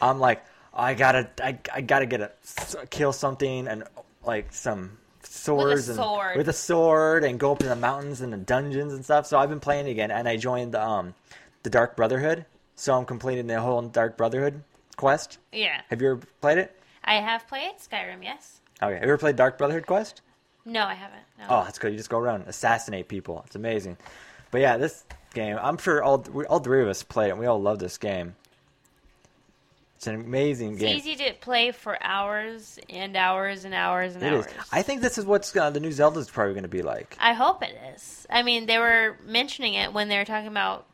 I'm like, I gotta, I, I gotta get a kill something and like some swords and sword. with a sword and go up in the mountains and the dungeons and stuff. So I've been playing again, and I joined um the Dark Brotherhood. So I'm completing the whole Dark Brotherhood quest. Yeah, Have you ever played it? I have played Skyrim. Yes. Okay. Have you ever played Dark Brotherhood quest? No, I haven't. No. Oh, that's good. You just go around assassinate people. It's amazing. But yeah, this game, I'm sure all all three of us played it. and We all love this game. It's an amazing it's game. It's easy to play for hours and hours and hours and It is. hours. I think this is what's uh, the new Zelda is probably going to be like. I hope it is. I mean, they were mentioning it when they were talking about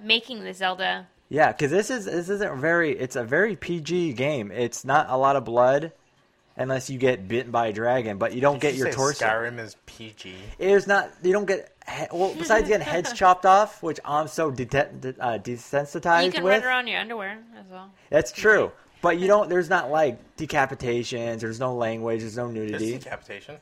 making the Zelda. Yeah, because this is this isn't very. It's a very PG game. It's not a lot of blood, unless you get bitten by a dragon, but you don't Did get you your say torso. Skyrim is PG. It's not. You don't get. He- Well, besides getting heads chopped off, which I'm so dete- de- uh, desensitized You can with. run around your underwear as well. That's true. But you don't. There's not like decapitations. There's no language. There's no There's nudity. decapitation.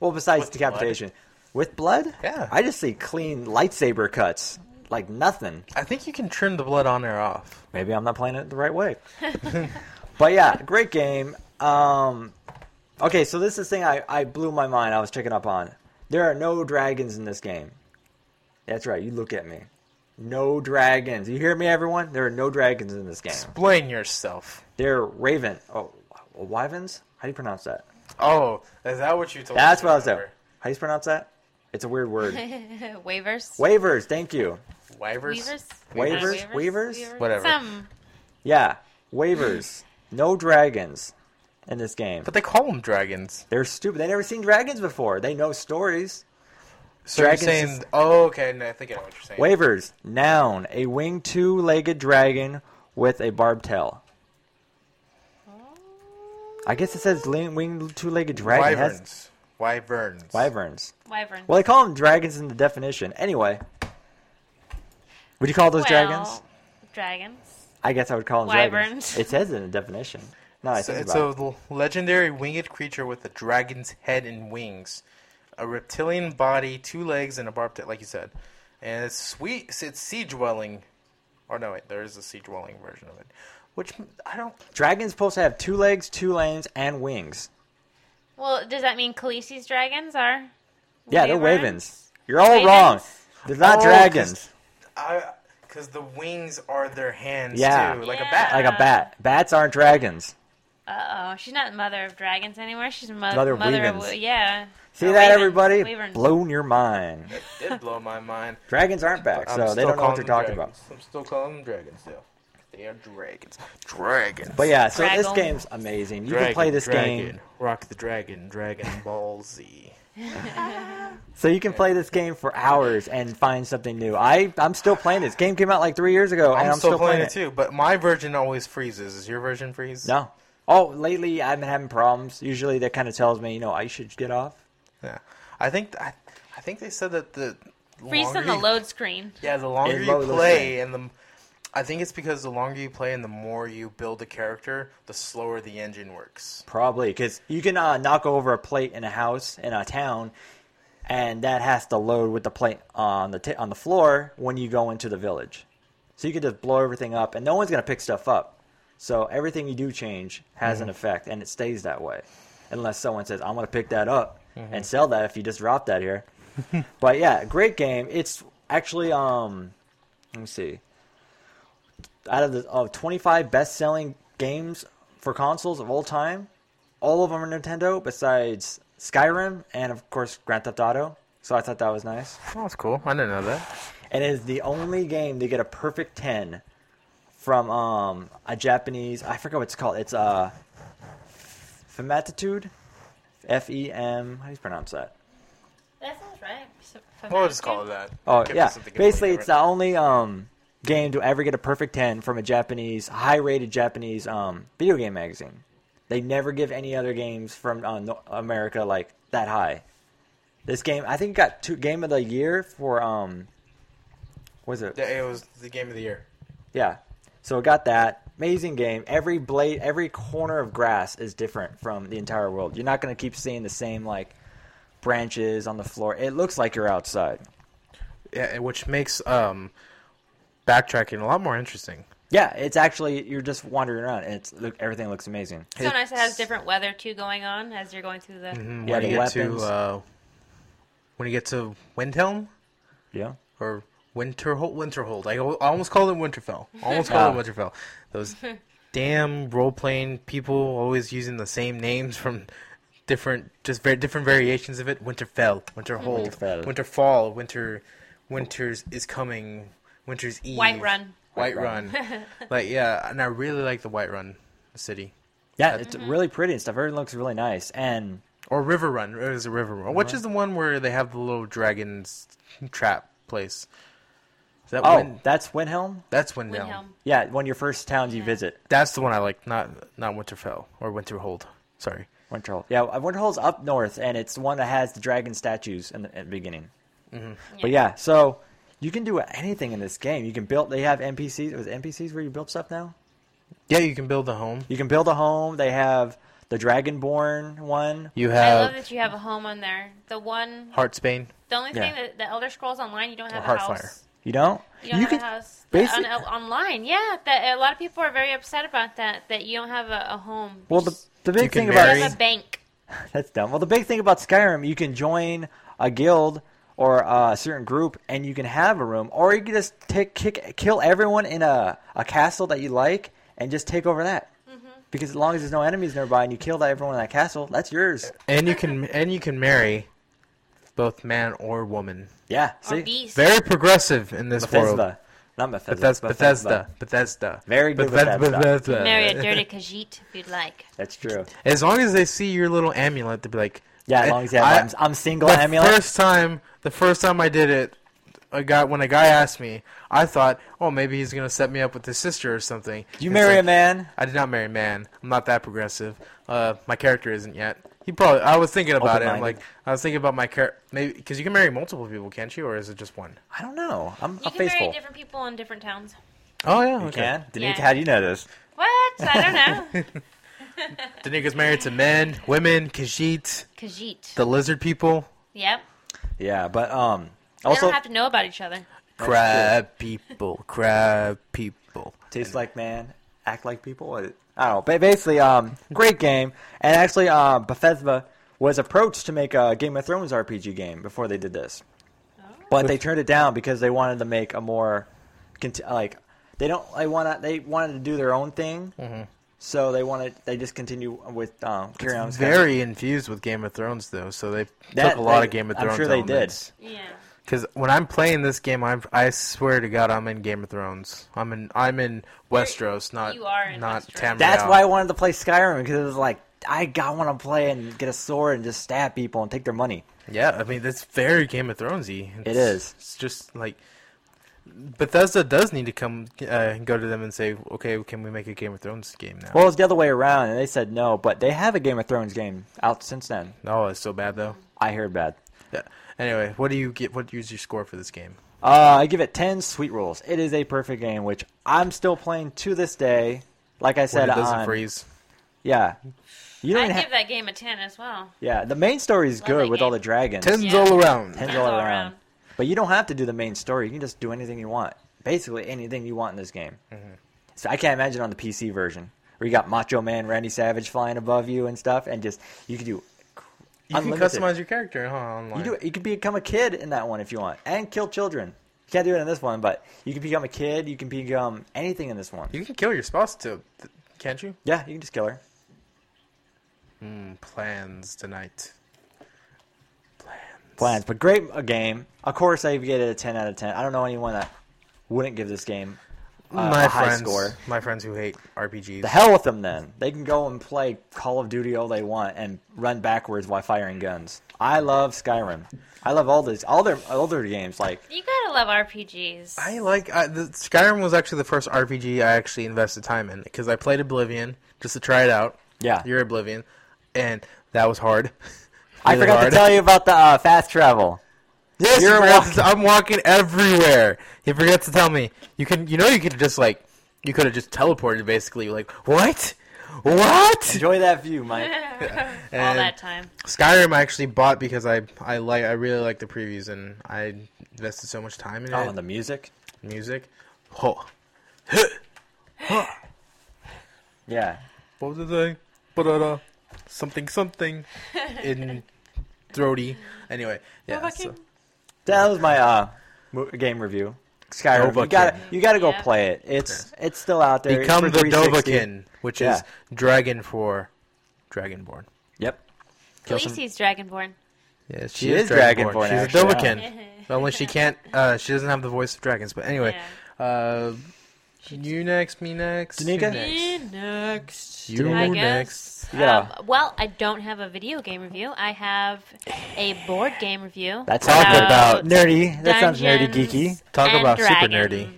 Well, besides With decapitation, with blood. Yeah. I just see clean lightsaber cuts, like nothing. I think you can trim the blood on or off. Maybe I'm not playing it the right way. but yeah, great game. Um, okay, so this is the thing I, I blew my mind. I was checking up on. There are no dragons in this game. That's right. You look at me. No dragons. You hear me, everyone? There are no dragons in this game. Explain yourself. They're raven. Oh, wyverns? How do you pronounce that? Oh, is that what you told me? That's me? what I was saying. How do you pronounce that? It's a weird word. Waivers. Waivers. Thank you. Wyvers? Weavers. Waivers? Uh, Whatever. Some. Yeah, waivers. no dragons in this game. But they call them dragons. They're stupid. They never seen dragons before. They know stories. So Dragons you're saying, is- oh, okay, no, I think I know what you're saying. Waivers. Noun. A winged two-legged dragon with a barbed tail. I guess it says winged two-legged dragon. It has- Wyverns. Wyverns. Wyverns. Well, they call them dragons in the definition. Anyway. Would you call those Well, dragons? Dragons. I guess I would call them dragons. Wyverns. It says it in the definition. No, I So think it's about a it. l- legendary winged creature with a dragon's head and wings, a reptilian body, two legs, and a barbed tail, like you said. And it's sweet. It's sea dwelling. Or no, wait, there is a sea dwelling version of it, which I don't. Dragons supposed to have two legs, two lanes, and wings. Well, does that mean Khaleesi's dragons are? Yeah, they're wyverns? ravens. You're all Ravens? wrong. They're not Oh, dragons. I because the wings are their hands Yeah. too, like a bat. Like a bat. Bats aren't dragons. Uh oh, she's not mother of dragons anymore. She's mo- Mother mother, of of Weavens. yeah. See Or that, ravens, everybody? Wyverns. Blown your mind. It did blow my mind. Dragons aren't back, so they don't know what they're them talking dragons. about. I'm still calling them dragons still. They are dragons. Dragons. But yeah, so this game's amazing. You Dragon, can play this dragon, game. Rock the Dragon, Dragon Ball Z. So you can play this game for hours and find something new. I I'm still playing this. Game came out like three years ago, I'm, I'm still, playing, it. it too, but my version always freezes. Is your version freeze? No. Oh, lately I've been having problems. Usually that kind of tells me, you know, I should get off. Yeah. I think I, I think they said that the Freeze on the you- load screen. Yeah, the longer you loads play, and the I think it's because the longer you play and the more you build a character, the slower the engine works. Probably because you can uh, knock over a plate in a house in a town, and that has to load with the plate on the t- on the floor when you go into the village. So you can just blow everything up, and no one's gonna pick stuff up. So everything you do change has an effect, and it stays that way, unless someone says, "I'm gonna pick that up and sell that if you just drop that here." but yeah, great game. It's actually um, let me see. Out of the of 25 best-selling games for consoles of all time, all of them are Nintendo besides Skyrim and of course Grand Theft Auto. So I thought that was nice. Oh, that's cool. I didn't know that. And it is the only game to get a perfect 10 from um, a Japanese. I forget what it's called. It's uh, Fematitude, F E M. How do you pronounce that? That sounds right. We'll just call it that. Oh Give yeah, basically it's the only um game to ever get a perfect ten from a Japanese high-rated Japanese um video game magazine. They never give any other games from uh, America like that high. This game, I think, got two game of the year for um, was it? Yeah, it was the game of the year. Yeah. So it got that amazing game. Every blade, every corner of grass is different from the entire world. You're not going to keep seeing the same like branches on the floor. It looks like you're outside. Yeah, which makes um, backtracking a lot more interesting. Yeah, it's actually you're just wandering around and it's look everything looks amazing. So nice. It has different weather too going on as you're going through the. Mm, Yeah, when the you get weapons. to uh, when you get to Windhelm Yeah. or Winterhold, Winterhold. I, I almost called it Winterfell. Almost called it Winterfell. Those damn role playing people always using the same names from different, just very different variations of it. Winterfell, Winterhold, Winterfell. Winterfall, Winter, Winters is coming, Winter's Eve, Whiterun. White Whiterun. like yeah, and I really like the Whiterun city Yeah, it's mm-hmm. really pretty and stuff. Everything looks really nice. And or River Run. It was a River Run, which mm-hmm. is the one where they have the little dragons trap place. Is that oh, Win- that's Windhelm. that's Windhelm. Windhelm. Yeah, one of your first towns you visit. That's the one I like, not not Winterfell or Winterhold. Sorry. Winterhold. Yeah, uh, Winterhold's up north, and it's the one that has the dragon statues in the, in the beginning. But yeah, so you can do anything in this game. You can build. They have NPCs. Was NPCs where you build stuff now? Yeah, you can build a home. You can build a home. They have the Dragonborn one. You have. I have love that you have a home on there. The one, Heartsbane. the only Yeah. thing that the Elder Scrolls Online, you don't have Or a Hearthfire. house. You don't. You don't have can a house. basic- on, uh, online, yeah. That a lot of people are very upset about that. That you don't have a, a home. Well, the the big You can thing you about marry- have a bank. That's dumb. Well, the big thing about Skyrim, you can join a guild or uh, a certain group, and you can have a room, or you can just take kick, kill everyone in a, a castle that you like, and just take over that. Mm-hmm. Because as long as there's no enemies nearby, and you kill everyone in that castle, that's yours. And you can and you can marry both man or woman. Yeah. See, beast. Very progressive in this world. Bethesda, not Bethesda. Bethesda. Bethesda. Bethesda. Very good Bethesda. Bethesda. Bethesda. Marry a dirty Khajiit if you'd like. That's true. As long as they see your little amulet, they'll be like, Yeah, as long as you have, I- I'm, I'm single the amulet. first time, the first time I did it, a guy when a guy asked me, I thought, oh, maybe he's gonna set me up with his sister or something. you It's marry like, a man. I did not marry a man. I'm not that progressive. Uh, my character isn't yet. He probably. I was thinking about it. I'm like, I was thinking about my character. Maybe because you can marry multiple people, can't you? Or is it just one? I don't know. I'm You a can marry different people in different towns. Oh yeah, You okay. can. Danica, Yeah. how do you know this? What? I don't know. Danika's married to men, women, Khajiit, Khajiit. the lizard people, Yep. Yeah, but um, They also don't have to know about each other. crab people, crab people. taste like man, act like people. I don't know. But basically, um, great game. And actually, um, Bethesda was approached to make a Game of Thrones RPG game before they did this, but they turned it down because they wanted to make a more, conti- like, they don't. They want to. They wanted to do their own thing. So they wanted. They just continue with um, carry on. with Skyrim. Very infused with Game of Thrones, though. So they That- took a lot they- of Game of Thrones. I'm Thrones. sure they did. Yeah. Because when I'm playing this game, I'm, I swear to God, I'm in Game of Thrones. I'm in I'm in Westeros, not You are in not Westeros. Tamriel. That's why I wanted to play Skyrim because it was like I got want to play and get a sword and just stab people and take their money. Yeah, I mean that's very Game of Thronesy. It is. It's just like Bethesda does need to come uh, go to them and say, okay, can we make a Game of Thrones game now? Well, it's the other way around, and they said no, but they have a Game of Thrones game out since then. oh, it's so bad though. I heard bad. Yeah. Anyway, what do you get? What is your score for this game? Uh, I give it 10 sweet rolls. It is a perfect game, which I'm still playing to this day. Like I When said, it doesn't on, freeze. yeah. You don't I'd even ha- give that game a 10 as well. yeah, the main story is Love good that with all the dragons. Tens Yeah. all around. Tens Tens all all around. around. But you don't have to do the main story. You can just do anything you want. Basically, anything you want in this game. Mm-hmm. So I can't imagine on the PC version where you got Macho Man Randy Savage flying above you and stuff, and just you can do. You can customize your character, huh? Online. You do. You can become a kid in that one if you want, and kill children. You can't do it in this one, but you can become a kid. You can become anything in this one. You can kill your spouse too, can't you? Yeah, you can just kill her. Mm, plans tonight. Plans. Plans, but great a game. Of course, I give it a ten out of ten. I don't know anyone that wouldn't give this game uh, my a high friends, score. my friends who hate RPGs. The hell with them then. They can go and play Call of Duty all they want and run backwards while firing guns. I love Skyrim. I love all these all their all their games. Like You gotta love RPGs. I like I, the, Skyrim was actually the first RPG I actually invested time in because I played Oblivion just to try it out. yeah, You're Oblivion, and that was hard. I forgot hard. to tell you about the uh, fast travel. Yes, You're you walking- to- I'm walking everywhere. He forgets to tell me. You can. You know, you could just like, you could have just teleported basically. Like what? What? Enjoy that view, Mike. all that time. Skyrim I actually bought because I I like I really like the previews and I invested so much time in Oh, it. Oh, and the music. music. Oh. Yeah, What was it? Ba-da-da. Something something in throaty. Anyway, yeah. So. That was my uh mo- game review. Skyrim. You got to you got to go Yeah. play it. It's it's still out there. It's Become for the 360. Dovahkiin, which Yeah. is dragon for Dragonborn. Yep. At least some- he's Dragonborn. Yeah, She is Dragonborn, She's actually, a yeah. Dovahkiin. Only she can't. Uh, she doesn't have the voice of dragons. But anyway, Yeah. uh, you next, me next, Danica? next? Me next. You I next. guess. Yeah. Um, well, I don't have a video game review. I have a board game review. That Talk sounds about nerdy. That sounds nerdy geeky. Talk and about super nerdy.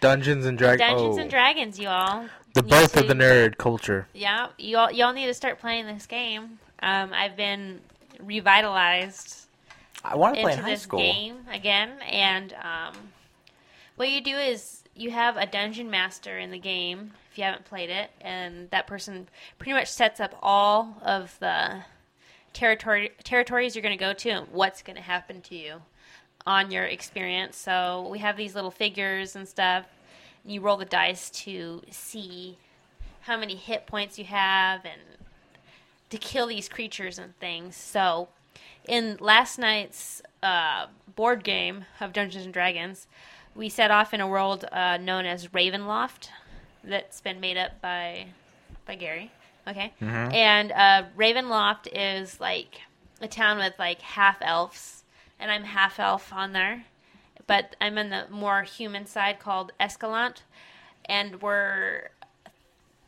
Dungeons and Dragons. Dungeons oh. and Dragons, you all. The You birth of the nerd culture. Yeah, y'all y'all need to start playing this game. Um, I've been revitalized I want to play in high this school. game again, and um, what you do is you have a dungeon master in the game if you haven't played it, and that person pretty much sets up all of the territory territories you're going to go to and what's going to happen to you on your experience. So we have these little figures and stuff. And You roll the dice to see how many hit points you have and to kill these creatures and things. So, in last night's uh, board game of Dungeons and Dragons, we set off in a world uh, known as Ravenloft, that's been made up by by Gary. Okay, and uh, Ravenloft is like a town with like half elves, and I'm half elf on there, but I'm in the more human side called Escalante, and we're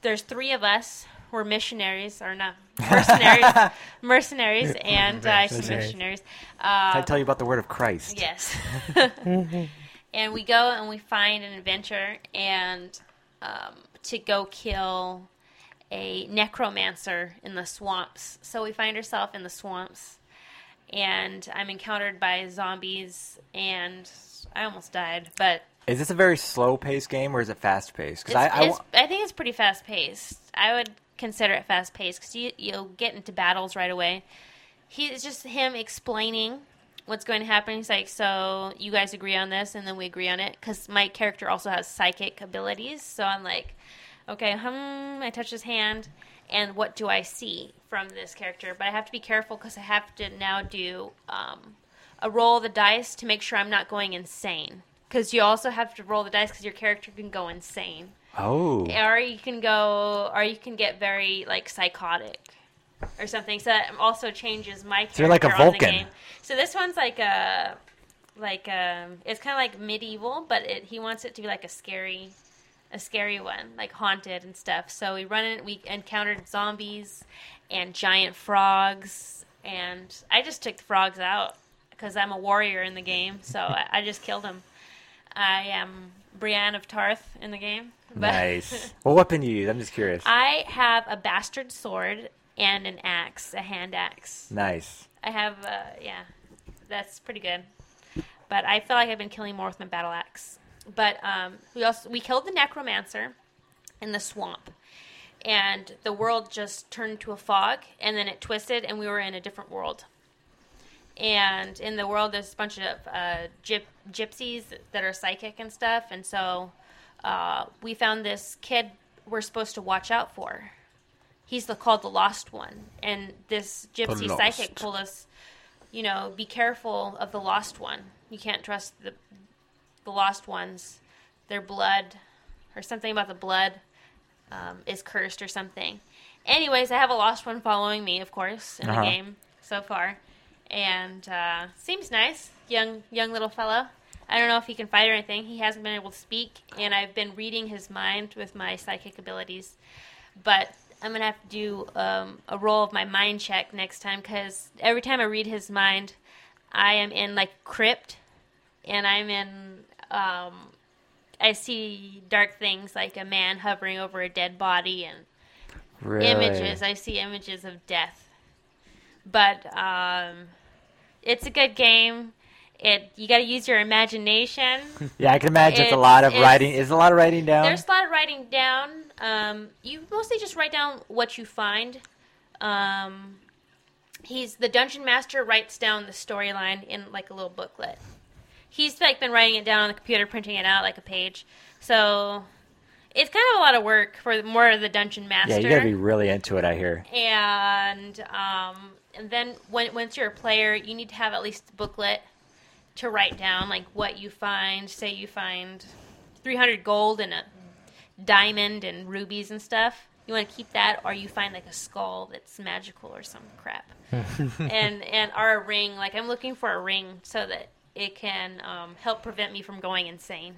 there's three of us. We're missionaries, or not mercenaries, mercenaries, and uh, some Mercenaries. missionaries. Can I Uh, tell you about the word of Christ? yes. and we go and we find an adventure, and um, to go kill a necromancer in the swamps. So we find ourselves in the swamps, and I'm encountered by zombies, and I almost died, but Is this a very slow-paced game or is it fast-paced? Because I, I, think it's pretty fast paced. I would consider it fast paced because you you'll get into battles right away. He it's just him explaining what's going to happen. He's like, "So you guys agree on this?" And then we agree on it because my character also has psychic abilities. So I'm like, "Okay, hmm." I touch his hand, and what do I see from this character? But I have to be careful because I have to now do um, a roll of the dice to make sure I'm not going insane. Because you also have to roll the dice because your character can go insane oh, or you can go or you can get very like psychotic or something so that also changes my character So you're like a Vulcan. so this one's like a like um it's kind of like medieval but it, he wants it to be like a scary a scary one like haunted and stuff so we run it we encountered zombies and giant frogs and i just took the frogs out because i'm a warrior in the game so I, I just killed them i am brienne of tarth in the game but nice. what weapon do you use? I'm just curious. I have a bastard sword and an axe, a hand axe. nice. I have, uh, yeah, that's pretty good. But I feel like I've been killing more with my battle axe. But um, we also we killed the necromancer in the swamp, and the world just turned to a fog, and then it twisted, and we were in a different world. And in the world, there's a bunch of uh, gyp- gypsies that are psychic and stuff, and so uh, we found this kid we're supposed to watch out for. He's the, called the Lost One, and this gypsy psychic told us, you know, be careful of the Lost One. You can't trust the the Lost Ones. Their blood, or something about the blood, um, is cursed or something. Anyways, I have a Lost One following me, of course, in Uh-huh. the game so far, and uh, seems nice. Young young little fellow. I don't know if he can fight or anything. He hasn't been able to speak, and I've been reading his mind with my psychic abilities. But I'm gonna have to do um, a roll of my mind check next time because every time I read his mind, I am in like crypt, and I'm in. Um, I see dark things like a man hovering over a dead body and Really? images. I see images of death. But um, it's a good game. It you got to use your imagination. Yeah, I can imagine it's, a lot of it's- writing. Is a lot of writing down? There's a lot of writing down. Um, you mostly just write down what you find. Um, he's the dungeon master writes down the storyline in like a little booklet. He's like been writing it down on the computer, printing it out like a page. So it's kind of a lot of work for more of the dungeon master. yeah, you gotta be really into it. I hear. and um, and then when, once you're a player, you need to have at least a booklet to write down like what you find. Say you find 300 gold in a diamond and rubies and stuff. You want to keep that, or you find like a skull that's magical or some crap, and and or a ring. Like I'm looking for a ring so that it can um, help prevent me from going insane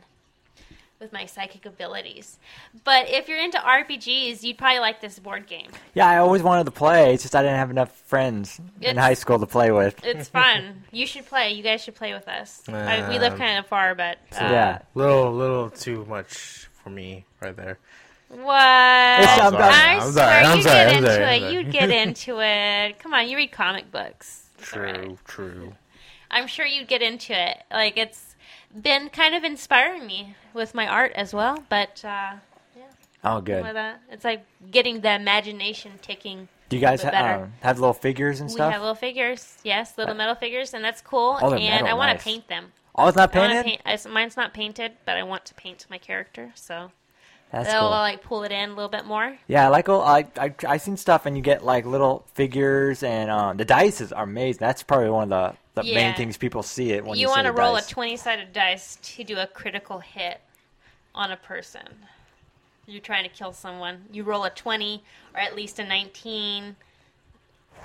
with my psychic abilities. But if you're into RPGs, you'd probably like this board game. Yeah, I always wanted to play. It's just I didn't have enough friends in high school to play with. It's fun. you should play. You guys should play with us. I, we live kind of far, but uh, yeah. Little, little too much for me right there. What? I'm sorry, I I'm sorry, I'm you'd sorry, get I'm into sorry, I'm it. sorry. You'd get into it. Come on, you read comic books. It's all right. True, true. I'm sure you'd get into it. Like it's been kind of inspiring me with my art as well. But uh, yeah. Oh, good. with that, it's like getting the imagination ticking. Do you guys ha- better. um, have little figures and stuff? We stuff? have little figures, yes, little metal figures, and that's cool. Oh, they're and metal, I want nice. to paint them. Oh, it's not painted. paint, I- mine's not painted, but I want to paint my character. So That's that'll cool. like pull it in a little bit more. Yeah, I like all I I I seen stuff and you get like little figures and um, the dice is amazing. That's probably one of the, the Yeah. main things people see it when you, you want to roll dice. a 20 sided dice to do a critical hit on a person. You're trying to kill someone. You roll a 20 or at least a 19.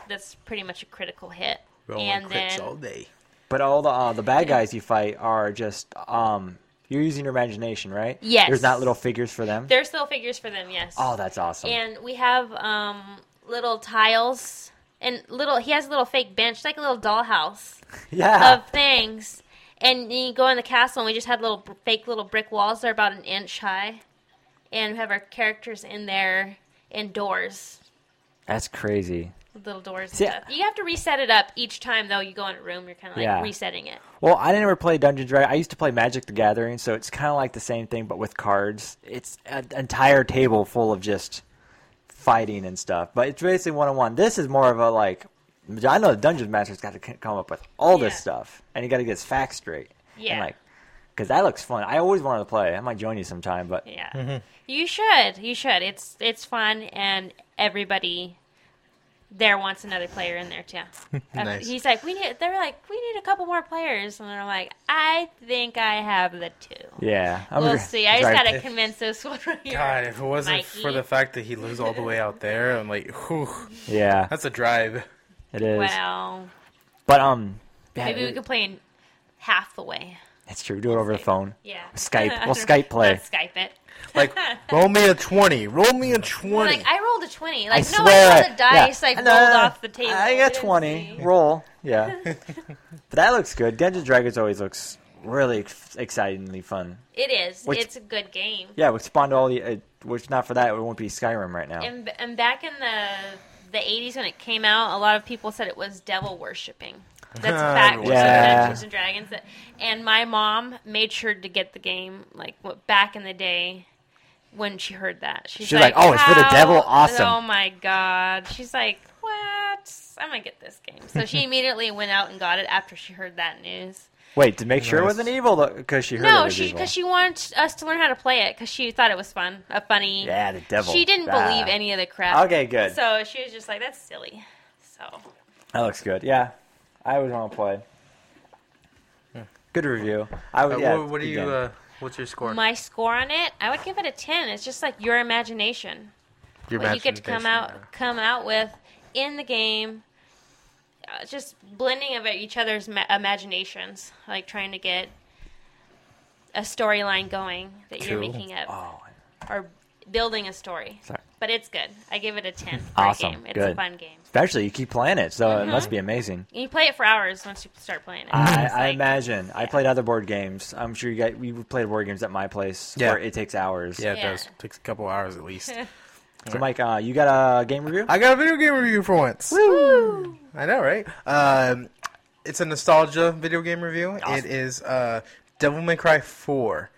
That's pretty much a critical hit. Rolling and crits then all day. But all the uh, the bad guys you fight are just um you're using your imagination, right? Yes. There's not little figures for them. there's little figures for them, yes. Oh, that's awesome. And we have um, little tiles and little. He has a little fake bench, like a little dollhouse yeah. of things. And you go in the castle, and we just had little fake little brick walls. They're about an inch high, and we have our characters in there indoors. that's crazy. With Little doors and See, stuff. You have to reset it up each time, though. You go in a room, you're kind of like Yeah. resetting it. Well, I didn't ever play Dungeons Dragons. I used to play Magic the Gathering, so it's kind of like the same thing, but with cards. It's an entire table full of just fighting and stuff. But it's basically one on one. This is more of a like. I know the Dungeon Master's got to c- come up with all this Yeah. stuff, and you got to get his facts straight. Yeah. And like, because that looks fun. I always wanted to play. I might join you sometime, but Yeah, mm-hmm. you should. You should. It's it's fun, and everybody there wants another player in there too. Nice. He's like, we need. They're like, we need a couple more players, and I'm like, I think I have the two. yeah, I'm We'll gonna see. I just try- gotta convince this one right here. God, if it wasn't Mikey. for the fact that he lives all the way out there, I'm like, whew, Yeah, that's a drive. it is. Well, But um, yeah, maybe we could play in half the way. That's true. Do it over the phone. Yeah. Skype. We'll Skype play. Let's Skype it. Like, roll me a 20. Roll me a 20. Like I rolled a twenty. Like I no, swear. I rolled a dice. yeah. Like rolled no, no. off the table. I got twenty. see. Roll. Yeah. but that looks good. Dungeons and Dragons always looks really ex- excitingly fun. It is. Which- it's a good game. Yeah, we spawned all the. Uh, which not for that, it won't be Skyrim right now. And, and back in the the 80s when it came out, a lot of people said it was devil worshipping. That's a fact. Yeah. Dungeons and Dragons. And my mom made sure to get the game like what, back in the day when she heard that. She's, She's like, "Oh, it's for the devil? Awesome." Oh my god. She's like, what? I'm gonna get this game. So she immediately went out and got it after she heard that news. Wait, to make sure it wasn't evil, because she heard it No, was she because she wanted us to learn how to play it because she thought it was fun, a funny. Yeah, the devil. She didn't Ah. believe any of the crap. Okay, good. So she was just like, "That's silly." So That looks good. Yeah, I always want to play. Good review. I would. Uh, yeah, what, what do you, uh, what's your score? my score on it, I would give it a ten. It's just like your imagination. your what you get to come out come out with in the game. Uh, just blending of each other's ma- imaginations, like trying to get a storyline going that you're making up Oh, or building a story. Sorry. But it's good. I give it a ten. Awesome. A game. It's a Good. fun game. especially you keep playing it, so it Mhm. must be amazing. And you play it for hours once you start playing it. I, It's I like- imagine. I played other board games. I'm sure you guys we played board games at my place Yeah. where it takes hours. Yeah, it Yeah. does. takes a couple hours at least. So Mike, uh, you got a game review? I got a video game review for once. Woo! I know, right? Um, it's a nostalgia video game review. Awesome. It is uh, Devil May Cry 4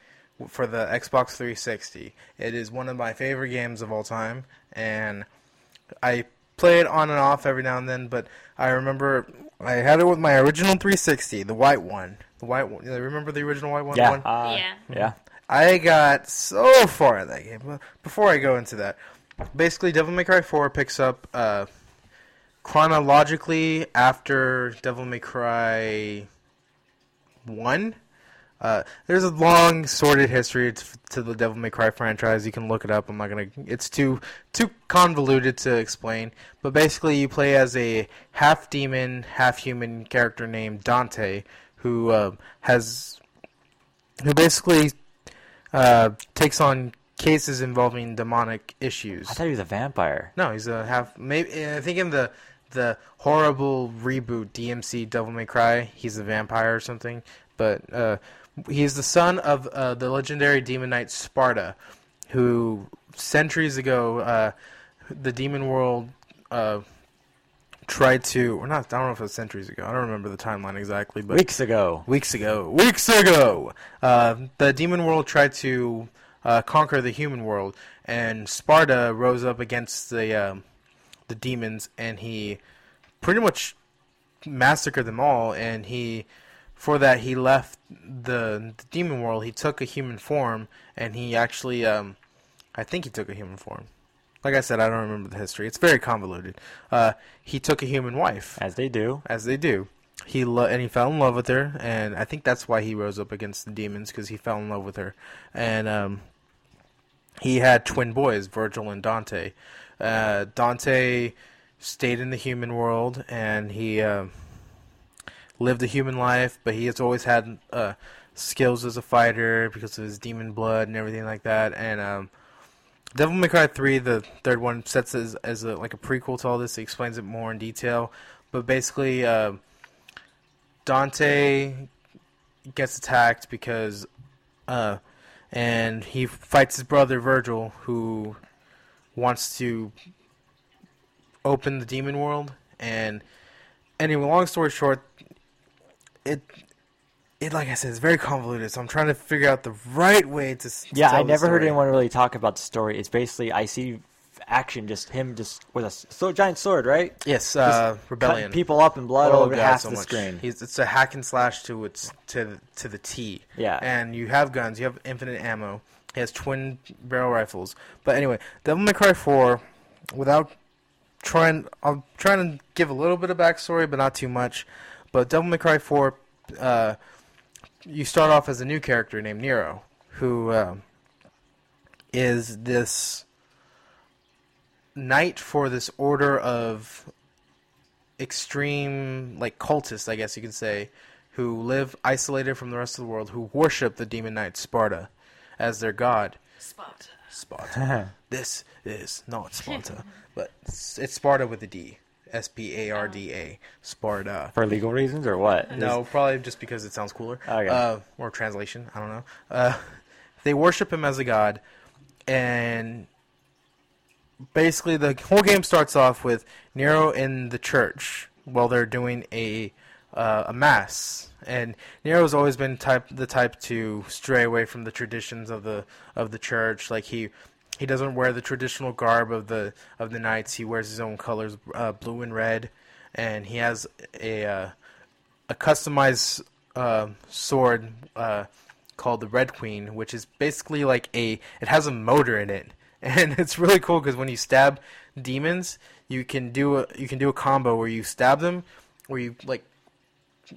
for the Xbox 360. It is one of my favorite games of all time, and I play it on and off every now and then. But I remember I had it with my original 360, the white one. The white one. You remember the original white one? yeah. one? Uh, Yeah. Yeah. I got so far in that game. Before I go into that, basically, Devil May Cry 4 picks up uh, chronologically after Devil May Cry 1. Uh, there's a long, sordid history to, to the Devil May Cry franchise. You can look it up. I'm not gonna. It's too too convoluted to explain. But basically, you play as a half demon, half human character named Dante, who uh, has who basically uh, takes on cases involving demonic issues. I thought he was a vampire. No, he's a half. Maybe I think in the the horrible reboot DMC Devil May Cry, he's a vampire or something. But he's the son of uh, the legendary demon knight Sparda, who centuries ago, uh, the demon world uh, tried to, or not, I don't know if it was centuries ago. I don't remember the timeline exactly, but Weeks ago. weeks ago, weeks ago, uh, the demon world tried to uh, conquer the human world, and Sparda rose up against the um, the demons, and he pretty much massacred them all. And he, for that, he left the, the demon world. He took a human form, and he actually, um, I think he took a human form. Like I said, I don't remember the history. It's very convoluted. Uh, he took a human wife As they do. as they do. He lo- and he fell in love with her, and I think that's why he rose up against the demons because he fell in love with her. And um, he had twin boys, Vergil and Dante. Uh, Dante stayed in the human world, and he uh, lived a human life, but he has always had uh, skills as a fighter because of his demon blood and everything like that. And um, Devil May Cry 3, the third one, sets as, as a, like a prequel to all this. It explains it more in detail. But basically, uh, Dante gets attacked because, uh, and he fights his brother Vergil, who wants to open the demon world. And anyway, long story short, it it like I said, it's very convoluted. So I'm trying to figure out the right way to. Yeah, I never heard anyone really talk about the story. It's basically I see action, just him, just with a so giant sword, right? Yes, uh, Rebellion. People up in blood all over God, half so the much. screen. He's, it's a hack and slash to its to the- to the T. Yeah. And you have guns. You have infinite ammo. He has twin barrel rifles. But anyway, Devil May Cry 4, without trying, I'm trying to give a little bit of backstory, but not too much. But Devil May Cry 4, uh, you start off as a new character named Nero, who um, is this knight for this order of extreme like cultists, I guess you could say, who live isolated from the rest of the world, who worship the demon knight Sparda as their god. Spot. Sparta. this is not Sparta, but it's it's Sparda with a D. S P A R D A. Sparda. For legal reasons or what? No, probably just because it sounds cooler. Okay. Uh, or translation. I don't know. Uh, they worship him as a god, and basically the whole game starts off with Nero in the church while they're doing a uh, a mass. And Nero's always been type the type to stray away from the traditions of the of the church. Like he he doesn't wear the traditional garb of the of the knights. He wears his own colors, uh, blue and red, and he has a uh, a customized uh, sword uh, called the Red Queen, which is basically like a it has a motor in it, and it's really cool because when you stab demons, you can do a you can do a combo where you stab them, where you like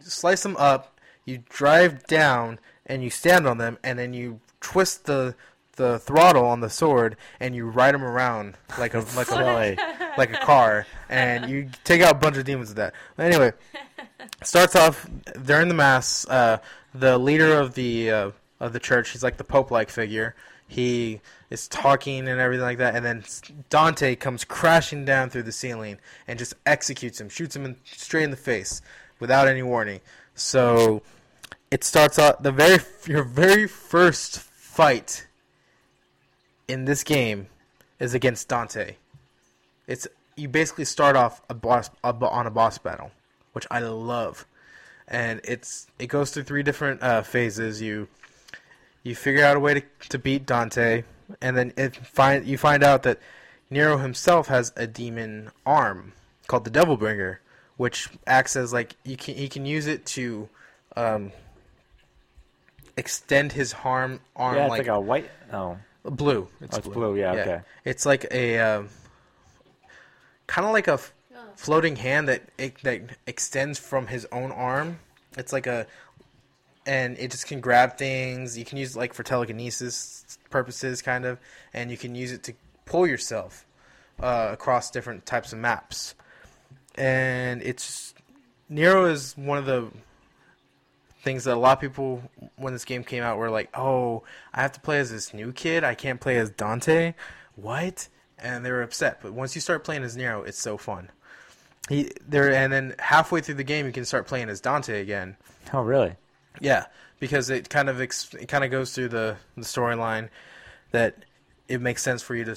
slice them up, you drive down, and you stand on them, and then you twist the the throttle on the sword, and you ride them around like a like a like a car, and you take out a bunch of demons with that. Anyway, starts off during the mass. Uh, the leader of the uh, of the church, he's like the pope-like figure. He is talking and everything like that, and then Dante comes crashing down through the ceiling and just executes him, shoots him in, straight in the face without any warning. So it starts out the very your very first fight in this game is against Dante. It's you basically start off a boss a, on a boss battle, which I love, and it's it goes through three different uh, phases. You you figure out a way to to beat Dante, and then it find you find out that Nero himself has a demon arm called the Devil Bringer, which acts as like you can he can use it to um, extend his harm arm yeah, like like, a white. Oh, Blue. It's, Oh, it's blue, yeah, okay. It's like a um, kind of like a f- floating hand that it, that extends from his own arm. It's like a and it just can grab things. You can use it like for telekinesis purposes, kind of, and you can use it to pull yourself uh, across different types of maps. And it's Nero is one of the things that a lot of people when this game came out were like, "Oh, I have to play as this new kid. I can't play as Dante." What? And they were upset. But once you start playing as Nero, it's so fun. He there, and then halfway through the game, you can start playing as Dante again. oh, really? Yeah, because it kind of ex- it kind of goes through the the storyline that it makes sense for you to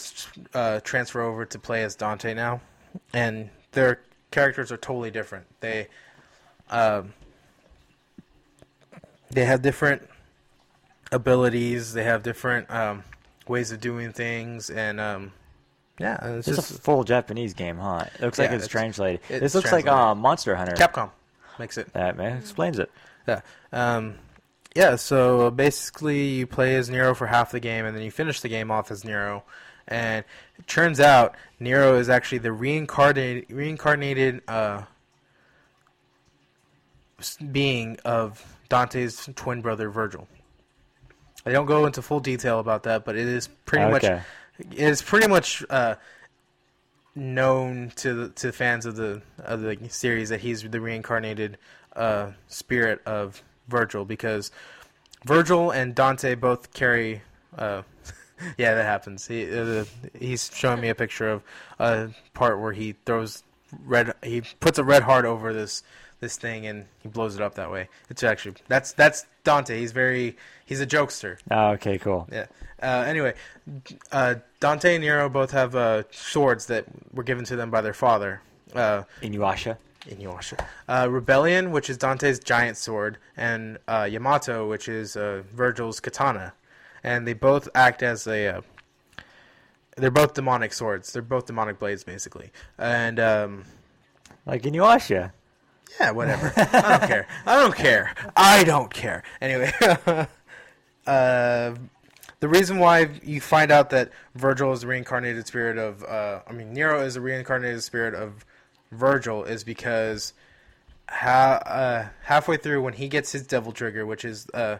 uh, transfer over to play as Dante now, and their characters are totally different. They um, they have different abilities. They have different um, ways of doing things, and um, yeah, it's, It's just a full Japanese game, huh? It looks like it's, it's- translated. it's this looks like translated. uh, Monster Hunter. Capcom makes it. That man explains it. Yeah. Um, yeah, so basically you play as Nero for half the game and then you finish the game off as Nero. And it turns out Nero is actually the reincarnated reincarnated uh, being of Dante's twin brother Vergil. I don't go into full detail about that, but it is pretty much it is pretty much uh, known to the, to fans of the of the series that he's the reincarnated uh, spirit of Vergil because Vergil and Dante both carry. Uh, yeah, that happens. He uh, he's showing me a picture of a part where he throws red. He puts a red heart over this this thing and he blows it up that way. It's actually that's that's Dante. He's very he's a jokester. Oh, okay, cool. Yeah. Uh, anyway, uh, Dante and Nero both have uh, swords that were given to them by their father, uh, Inuyasha. Inuyasha. Uh, Rebellion, which is Dante's giant sword, and uh, Yamato, which is uh, Vergil's katana, and they both act as a. Uh, they're both demonic swords. They're both demonic blades, basically. And um, Like Inuyasha. Yeah, whatever. I don't care. I don't care. I don't care. Anyway, uh, the reason why you find out that Vergil is the reincarnated spirit of, uh, I mean, Nero is the reincarnated spirit of Vergil is because ha- uh, halfway through when he gets his devil trigger, which is uh,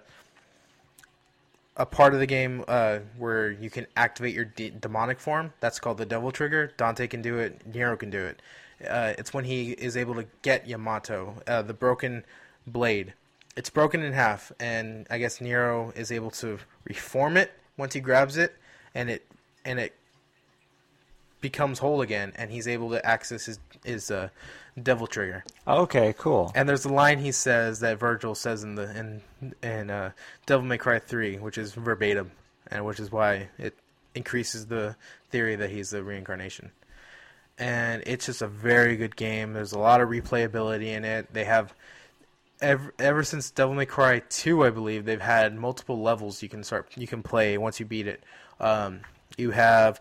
a part of the game uh, where you can activate your de- demonic form. That's called the devil trigger. Dante can do it. Nero can do it. Uh, it's when he is able to get Yamato, uh, the broken blade. It's broken in half, and I guess Nero is able to reform it once he grabs it, and it and it becomes whole again, and he's able to access his his uh, devil trigger. Okay, cool. And there's a line he says that Vergil says in the in in uh, Devil May Cry three, which is verbatim, and which is why it increases the theory that he's the reincarnation. And it's just a very good game. There's a lot of replayability in it. They have ever ever since Devil May Cry two, I believe they've had multiple levels you can start you can play once you beat it. Um, you have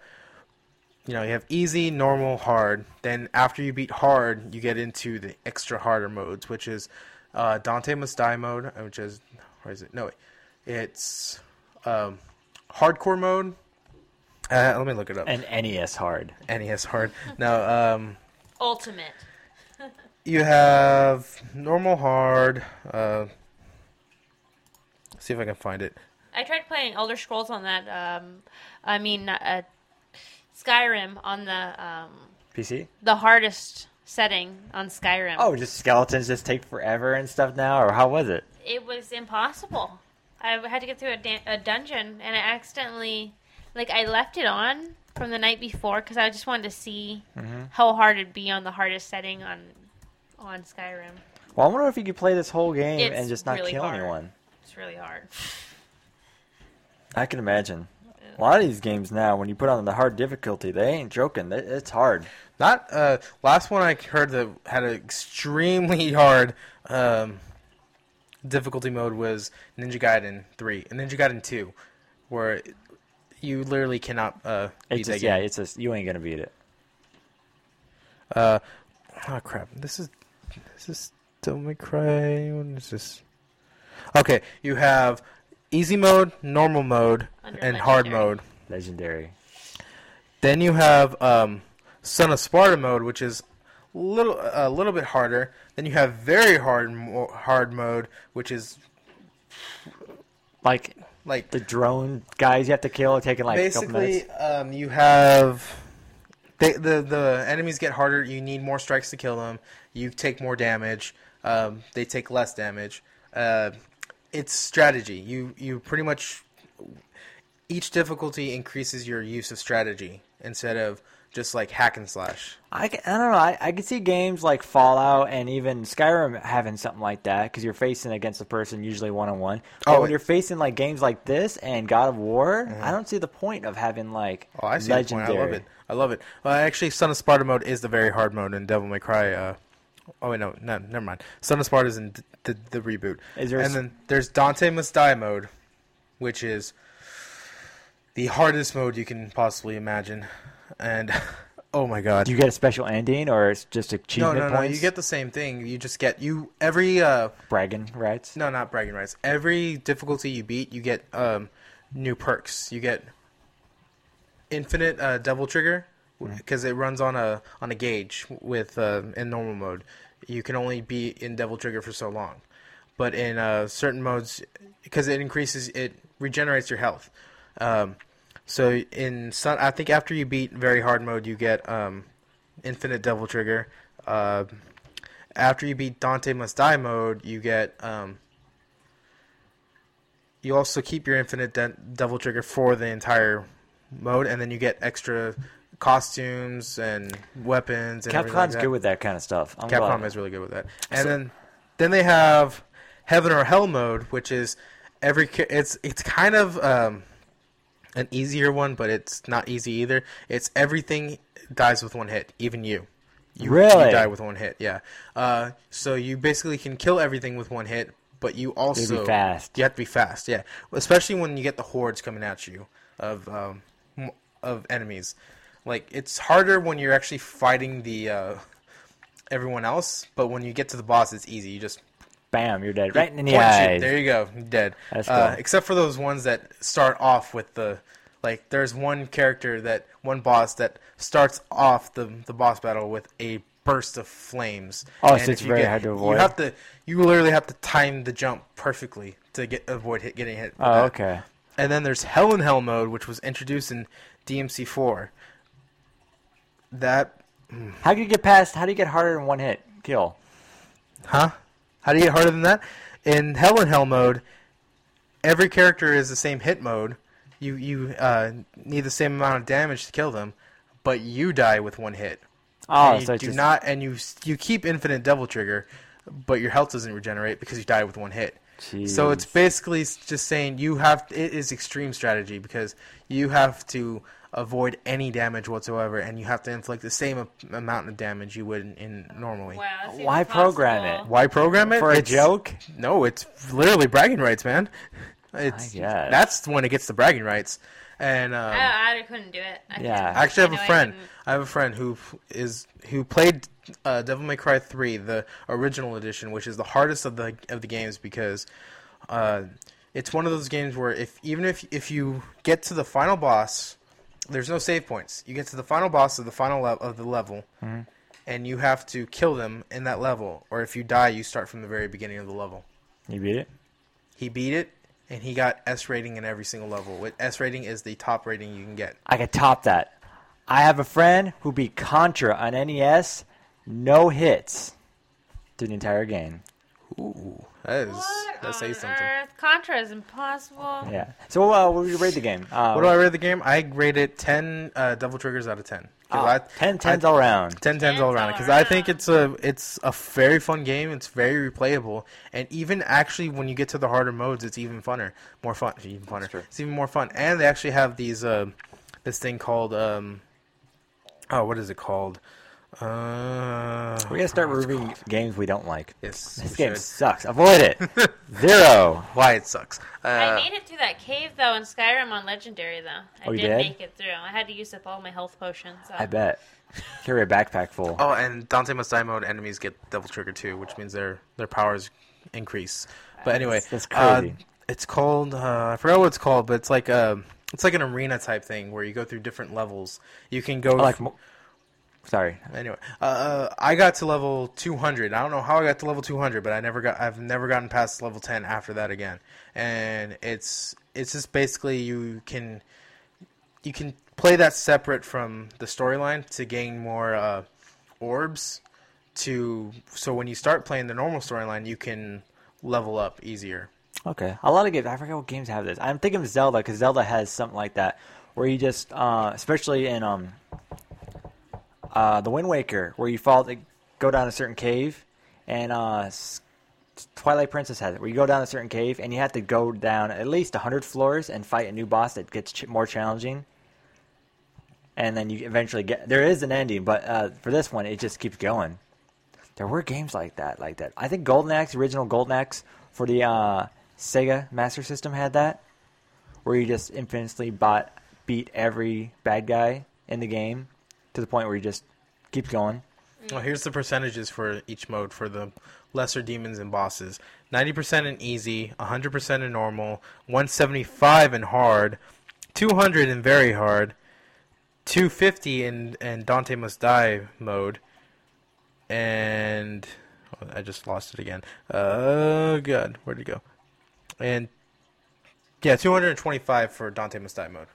you know, you have easy, normal, hard. Then after you beat hard, you get into the extra harder modes, which is uh, Dante Must Die mode, which is where is it? No, wait. it's um, hardcore mode. Uh, let me look it up. And NES hard. NES hard. No, um, Ultimate. you have normal, hard. Uh, see if I can find it. I tried playing Elder Scrolls on that. Um, I mean, uh, Skyrim on the um, PC? the hardest setting on Skyrim. Oh, just skeletons just take forever and stuff now, or how was it? it was impossible. I had to get through a, dan- a dungeon, and I accidentally, like, I left it on from the night before because I just wanted to see Mm-hmm. how hard it'd be on the hardest setting on on Skyrim. Well, I wonder if you could play this whole game It's and just not really kill hard. anyone. It's really hard. I can imagine. A lot of these games now, when you put on the hard difficulty, they ain't joking. It's hard. Not uh, last one I heard that had an extremely hard um, difficulty mode was Ninja Gaiden three and Ninja Gaiden two, where you literally cannot uh, beat It's that just, yeah, it's just you ain't gonna beat it. Uh, oh crap! This is this is Devil May Cry. What is this? Okay, you have easy mode, normal mode, Under and hard mode. Legendary. Then you have um, Son of Sparda mode, which is little a little bit harder. Then you have very hard hard mode, which is Like like the drone guys you have to kill, taking like a couple basically minutes. um, you have they, the the enemies get harder. You need more strikes to kill them. You take more damage. Um, they take less damage. Uh, it's strategy. You you pretty much each difficulty increases your use of strategy instead of just like hack and slash. I, I don't know. I, I could see games like Fallout and even Skyrim having something like that because you're facing against a person usually one on one. But Oh, when it- you're facing like games like this and God of War, I don't see the point of having like Oh, I see the point. legendary. I love it. I love it. Well, actually, Son of Sparda mode is the very hard mode in Devil May Cry. Uh, oh wait, no, no, never mind. Son of Sparda is in d- the, the reboot. Is there and s- then there's Dante Must Die mode, which is the hardest mode you can possibly imagine. And oh my god, Do you get a special ending or it's just no, achievement no, no, points? you get the same thing. You just get you every uh bragging rights. no, not bragging rights. Every difficulty you beat, you get um, new perks. You get infinite uh, devil trigger because it runs on a on a gauge with uh, in normal mode. You can only be in devil trigger for so long, but in uh, certain modes, because it increases, it regenerates your health. Um, so in some, I think after you beat very hard mode, you get um, infinite devil trigger. Uh, after you beat Dante Must Die mode, you get um, you also keep your infinite de- devil trigger for the entire mode, and then you get extra costumes and weapons. And everything like Capcom's that. good with that kind of stuff. I'm Capcom glad. is really good with that. And So- then then they have Heaven or Hell mode, which is every it's it's kind of um, an easier one, but it's not easy either. It's everything dies with one hit, even you. You, Really? you die with one hit, yeah. Uh, so you basically can kill everything with one hit, but you also fast. You have to be fast, yeah. Especially when you get the hordes coming at you of um, of enemies. Like it's harder when you're actually fighting the uh, everyone else, but when you get to the boss, it's easy. You just Bam, you're dead. Right in the eyes. There you go, dead. That's Uh, cool. except for those ones that start off with the like. There's one character that one boss that starts off the the boss battle with a burst of flames. Oh, so it's you very get- hard to avoid. You have to. You literally have to time the jump perfectly to get avoid hit, getting hit. Oh, that. okay. And then there's Hell in Hell mode, which was introduced in DMC4. That, How do you get past? How do you get harder in one hit kill? huh? How do you get harder than that? In Hell in Hell mode, every character is the same hit mode. You you uh, need the same amount of damage to kill them, but you die with one hit. Oh, and you so do just not, and you you keep infinite Devil Trigger, but your health doesn't regenerate because you die with one hit. So it's basically just saying you have it is extreme strategy because you have to avoid any damage whatsoever, and you have to inflict the same amount of damage you would in, in normally. Wow, that seems Why program it? Why program it for a joke. No, it's literally bragging rights, man. It's that's when it gets the bragging rights, and um, I, I couldn't do it. I Yeah. couldn't. I actually have know a I friend. couldn't. I have a friend who is who played uh, Devil May Cry 3, the original edition, which is the hardest of the of the games because uh, it's one of those games where if even if if you get to the final boss, there's no save points. You get to the final boss of the final level of the level, mm-hmm. and you have to kill them in that level, or if you die, you start from the very beginning of the level. You beat it. He beat it, and he got S rating in every single level. With S rating is the top rating you can get. I could top that. I have a friend who beat Contra on NES, no hits, through the entire game. Ooh, that is What that says on something. Earth? Contra is impossible. Yeah. So, uh, what would you rate the game? Uh, What do I rate the game? I rate it 10 uh, double triggers out of 10. 'Cause oh, I, 10 10s I- all around. 10 10s all around because I think it's a it's a very fun game. It's very replayable, and even actually when you get to the harder modes, it's even funner, more fun, even funner. It's even more fun, and they actually have these uh, this thing called um, oh what is it called? Uh, We're gonna start what's reviewing called? games we don't like. Yes, This we game should. sucks. Avoid it. Zero. Why it sucks? Uh, I made it through that cave though in Skyrim on Legendary though. I Oh, you did, did? make it through. I had to use up all my health potions. So. I bet. Carry a backpack full. Oh, and Dante Must Die mode enemies get Devil Trigger too, which means their their powers increase. But anyway, That's- that's uh, crazy. it's called uh, I forgot what it's called, but it's like a it's like an arena type thing where you go through different levels. You can go I like. Mo- Sorry. anyway. Uh, I got to level 200. I don't know how I got to level 200, but I never got I've never gotten past level 10 after that again. And it's it's just basically you can you can play that separate from the storyline to gain more uh, orbs to so when you start playing the normal storyline you can level up easier Okay. A lot of games. I forget what games have this. I'm thinking of Zelda because Zelda has something like that, where you just, uh, especially in um, uh, the Wind Waker, where you fall, go down a certain cave, and uh, Twilight Princess has it, where you go down a certain cave and you have to go down at least hundred floors and fight a new boss that gets ch- more challenging. And then you eventually get there is an ending, but uh, for this one, it just keeps going. There were games like that, like that. I think Golden Axe, original Golden Axe for the uh, Sega Master System had that, where you just infinitely bought, beat every bad guy in the game to the point where you just keep going. Well, here's the percentages for each mode for the lesser demons and bosses 90% in easy, 100% in normal, 175 in hard, 200 in very hard, 250 in, in Dante Must Die mode, and oh, I just lost it again. Uh, God. Where'd it go? And yeah, 225 for Dante Must Die mode.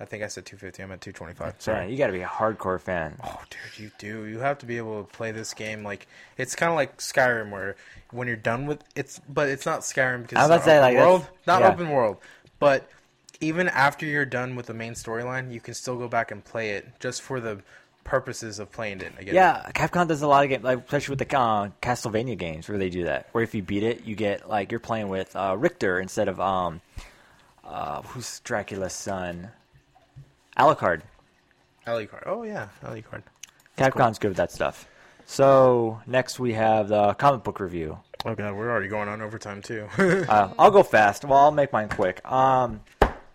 I think I said 250. I'm at 225. So Sorry. you got to be a hardcore fan. Oh, dude, you do. You have to be able to play this game like it's kind of like Skyrim, where when you're done with it's, but it's not Skyrim because I was it's not say, open like, world, not yeah. open world. But even after you're done with the main storyline, you can still go back and play it just for the purposes of playing it again. Yeah, Capcom does a lot of games, like especially with the uh, Castlevania games, where they do that. Where if you beat it, you get like you're playing with uh, Richter instead of um, uh, who's Dracula's son, Alucard. Alucard. Oh yeah, Alucard. Capcom's good with that stuff. So next we have the comic book review. Oh god, we're already going on overtime too. Uh, I'll go fast. Well, I'll make mine quick. Um,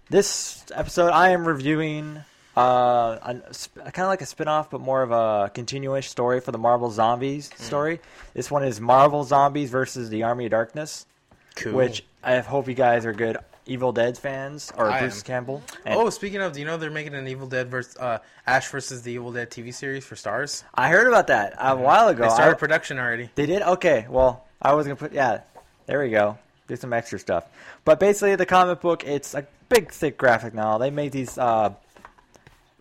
this episode, I am reviewing uh, kind of like a spin-off, but more of a continuous story for the Marvel Zombies story. This one is Marvel Zombies versus the Army of Darkness, cool. which I hope you guys are good Evil Dead fans or I Bruce am. Campbell. And Oh, speaking of, do you know they're making an Evil Dead versus uh, Ash versus the Evil Dead TV series for Starz? I heard about that a while ago. They started I- production already. They did? Okay. Well, I was going to put, yeah, there we go. Do some extra stuff. But basically, the comic book, it's a big, thick graphic novel. They made these uh,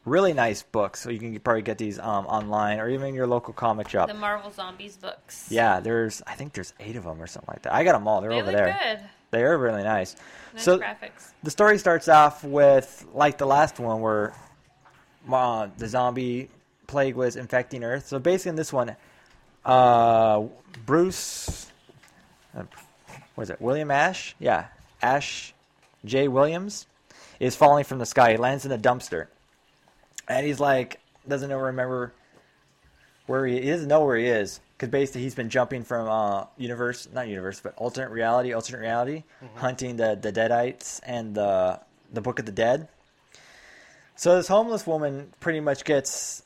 really nice books, so you can probably get these um, online or even in your local comic shop. The Marvel Zombies books. Yeah, there's, I think there's eight of them or something like that. I got them all. They're They over look there. good. They are really nice. Nice So- graphics. The story starts off with, like the last one, where uh, the zombie plague was infecting Earth. So basically, in this one, uh, Bruce, uh, what is it? William Ash? Yeah, Ash J. Williams is falling from the sky. He lands in a dumpster, and he's like doesn't know remember where he, is, know where he is because basically he's been jumping from uh, universe, not universe, but alternate reality, alternate reality, hunting the the Deadites and the the Book of the Dead. So this homeless woman pretty much gets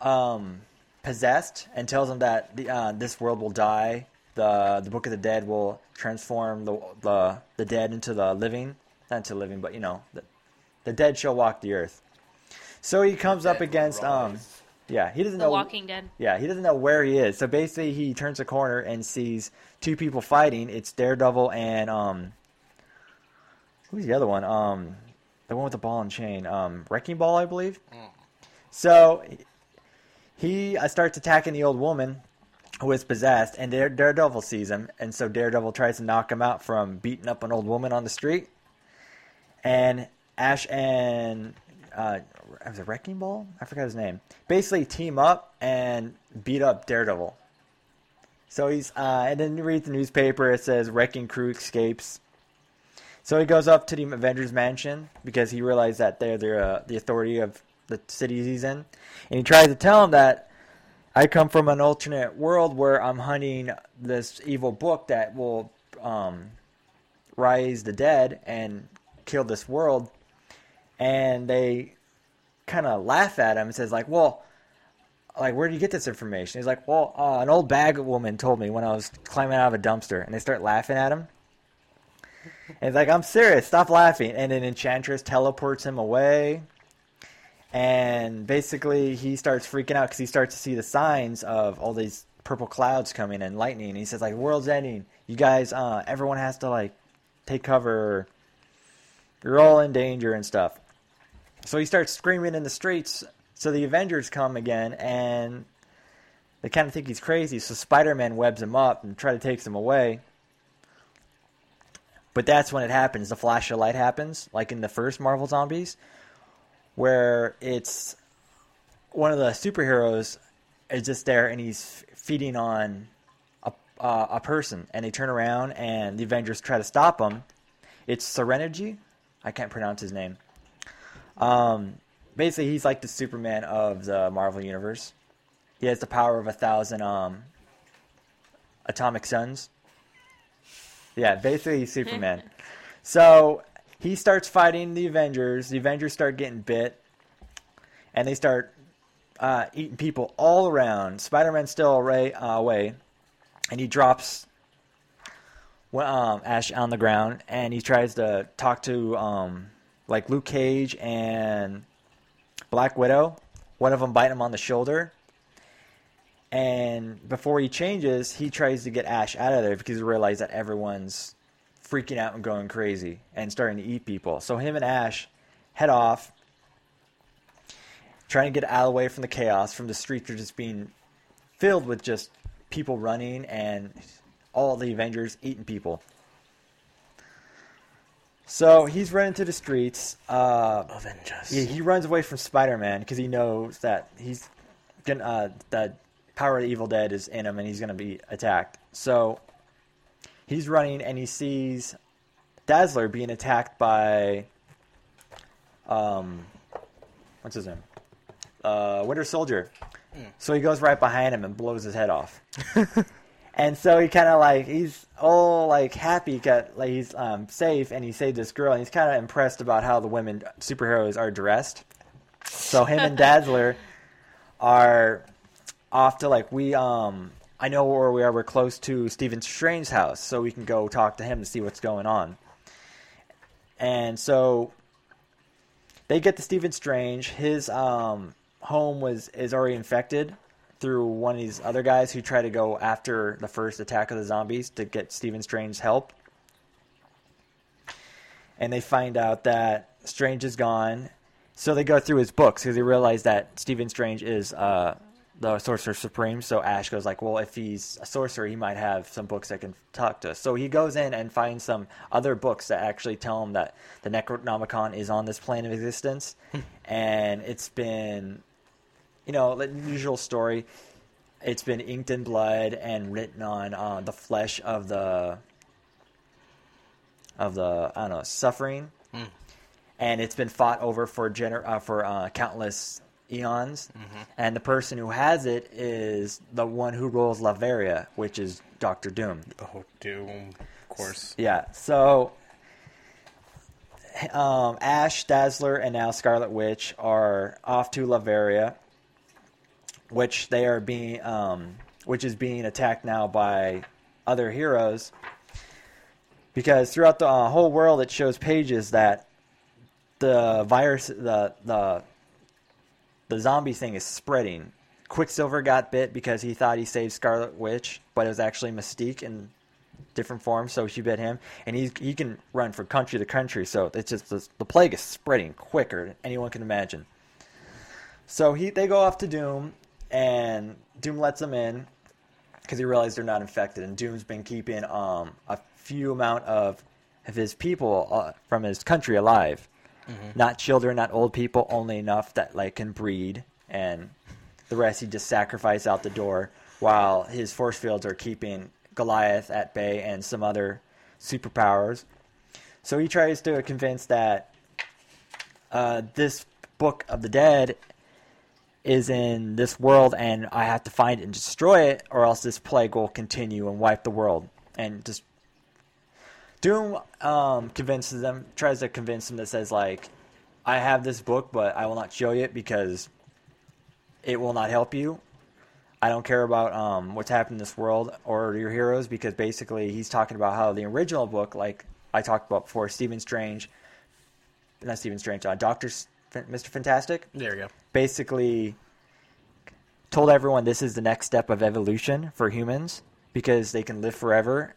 um, possessed and tells him that the, uh, this world will die. The the Book of the Dead will transform the the the dead into the living, not into living, but you know the, the dead shall walk the earth. So he comes up against um. Yeah, he doesn't The know Walking Dead. yeah, he doesn't know where he is. So basically, he turns a corner and sees two people fighting. It's Daredevil and um, who's the other one? Um, the one with the ball and chain. Um, Wrecking Ball, I believe. So he uh, starts attacking the old woman who is possessed, and Dare- Daredevil sees him, and so Daredevil tries to knock him out from beating up an old woman on the street. And Ash and uh, was it Wrecking Ball? I forgot his name. Basically, team up and beat up Daredevil. So he's uh, and then you read the newspaper. It says Wrecking Crew escapes. So he goes up to the Avengers Mansion because he realized that they're the uh, the authority of the city he's in, and he tries to tell him that I come from an alternate world where I'm hunting this evil book that will um, rise the dead and kill this world, and they kind of laugh at him and says like, well. Like, where do you get this information? He's like, well, uh, an old bag woman told me when I was climbing out of a dumpster. And they start laughing at him. And he's like, I'm serious, stop laughing. And an Enchantress teleports him away. And basically, he starts freaking out because he starts to see the signs of all these purple clouds coming and lightning. And he says, like, world's ending. You guys, uh, everyone has to, like, take cover. You're all in danger and stuff. So he starts screaming in the streets. So the Avengers come again, and they kind of think he's crazy. So Spider Man webs him up and try to takes him away. But that's when it happens. The flash of light happens, like in the first Marvel Zombies, where it's one of the superheroes is just there and he's feeding on a, uh, a person, and they turn around and the Avengers try to stop him. It's Serenity. I can't pronounce his name. Um, basically, he's like the Superman of the Marvel universe. He has the power of a thousand um, atomic suns. Yeah, basically he's Superman. so he starts fighting the Avengers. The Avengers start getting bit, and they start uh, eating people all around. Spider-Man's still away, uh, away and he drops um, Ash on the ground, and he tries to talk to um, like Luke Cage and Black Widow. One of them bite him on the shoulder, and before he changes, he tries to get Ash out of there because he realizes that everyone's freaking out and going crazy and starting to eat people. So him and Ash head off, trying to get out of the way from the chaos, from the streets are just being filled with just people running and all the Avengers eating people. So he's running to the streets. Uh, Avengers. he, he runs away from Spider-Man because he knows that he's gonna uh, the power of the Evil Dead is in him and he's gonna be attacked. So he's running and he sees Dazzler being attacked by um what's his name? Uh, Winter Soldier. So he goes right behind him and blows his head off. and so he kind of like he's all like happy, got like he's um, safe, and he saved this girl, and he's kind of impressed about how the women superheroes are dressed. So him and Dazzler are off to like we um I know where we are. We're close to Stephen Strange's house, so we can go talk to him to see what's going on. And so they get to Stephen Strange. His um, home was is already infected through one of these other guys who try to go after the first attack of the zombies to get Stephen Strange's help. And they find out that Strange is gone. So they go through his books because they realize that Stephen Strange is uh, the Sorcerer Supreme. So Ash goes like, well, if he's a sorcerer, he might have some books that can talk to us. So he goes in and finds some other books that actually tell him that the Necronomicon is on this plane of existence, and it's been, you know, the usual story. It's been inked in blood and written on uh, the flesh of the of the I don't know suffering, and it's been fought over for gener- uh, for uh, countless eons. And the person who has it is the one who rules Latveria, which is Doctor Doom. Oh, Doom, of course. Yeah. So um, Ash, Dazzler, and now Scarlet Witch are off to Latveria, which they are being, um, which is being attacked now by other heroes. Because throughout the uh, whole world, it shows pages that the virus, the the the zombie thing is spreading. Quicksilver got bit because he thought he saved Scarlet Witch, but it was actually Mystique in different forms, so she bit him, and he he can run from country to country. So it's just the, the plague is spreading quicker than anyone can imagine. So he they go off to Doom, and Doom lets them in because he realized they're not infected, and Doom's been keeping um, a few amount of of his people uh, from his country alive not children, not old people, only enough that like can breed, and the rest he just sacrificed out the door. While his force fields are keeping Goliath at bay and some other superpowers. So he tries to convince that uh, this book of the dead is in this world, and I have to find it and destroy it, or else this plague will continue and wipe the world. And just Doom um, convinces them, tries to convince them that says like, I have this book, but I will not show you it because it will not help you. I don't care about um, what's happened in this world or your heroes because basically he's talking about how the original book, like I talked about before, Stephen Strange, not Stephen Strange, uh, Doctor Mr. Fantastic, There you go. basically told everyone this is the next step of evolution for humans because they can live forever.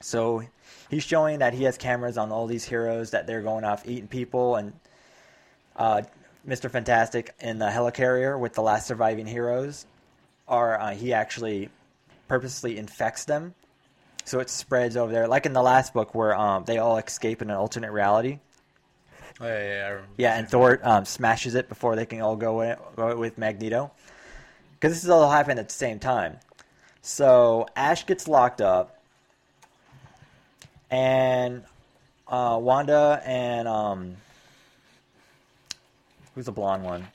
So he's showing that he has cameras on all these heroes that they're going off eating people and uh, Mr. Fantastic in the helicarrier with the last surviving heroes are uh, he actually purposely infects them so it spreads over there like in the last book where um, they all escape in an alternate reality Oh, yeah, yeah, remember. Yeah, and Thor um, smashes it before they can all go, in, go with Magneto. Because this is all happening at the same time. So Ash gets locked up, and uh, Wanda and um, who's the blonde one?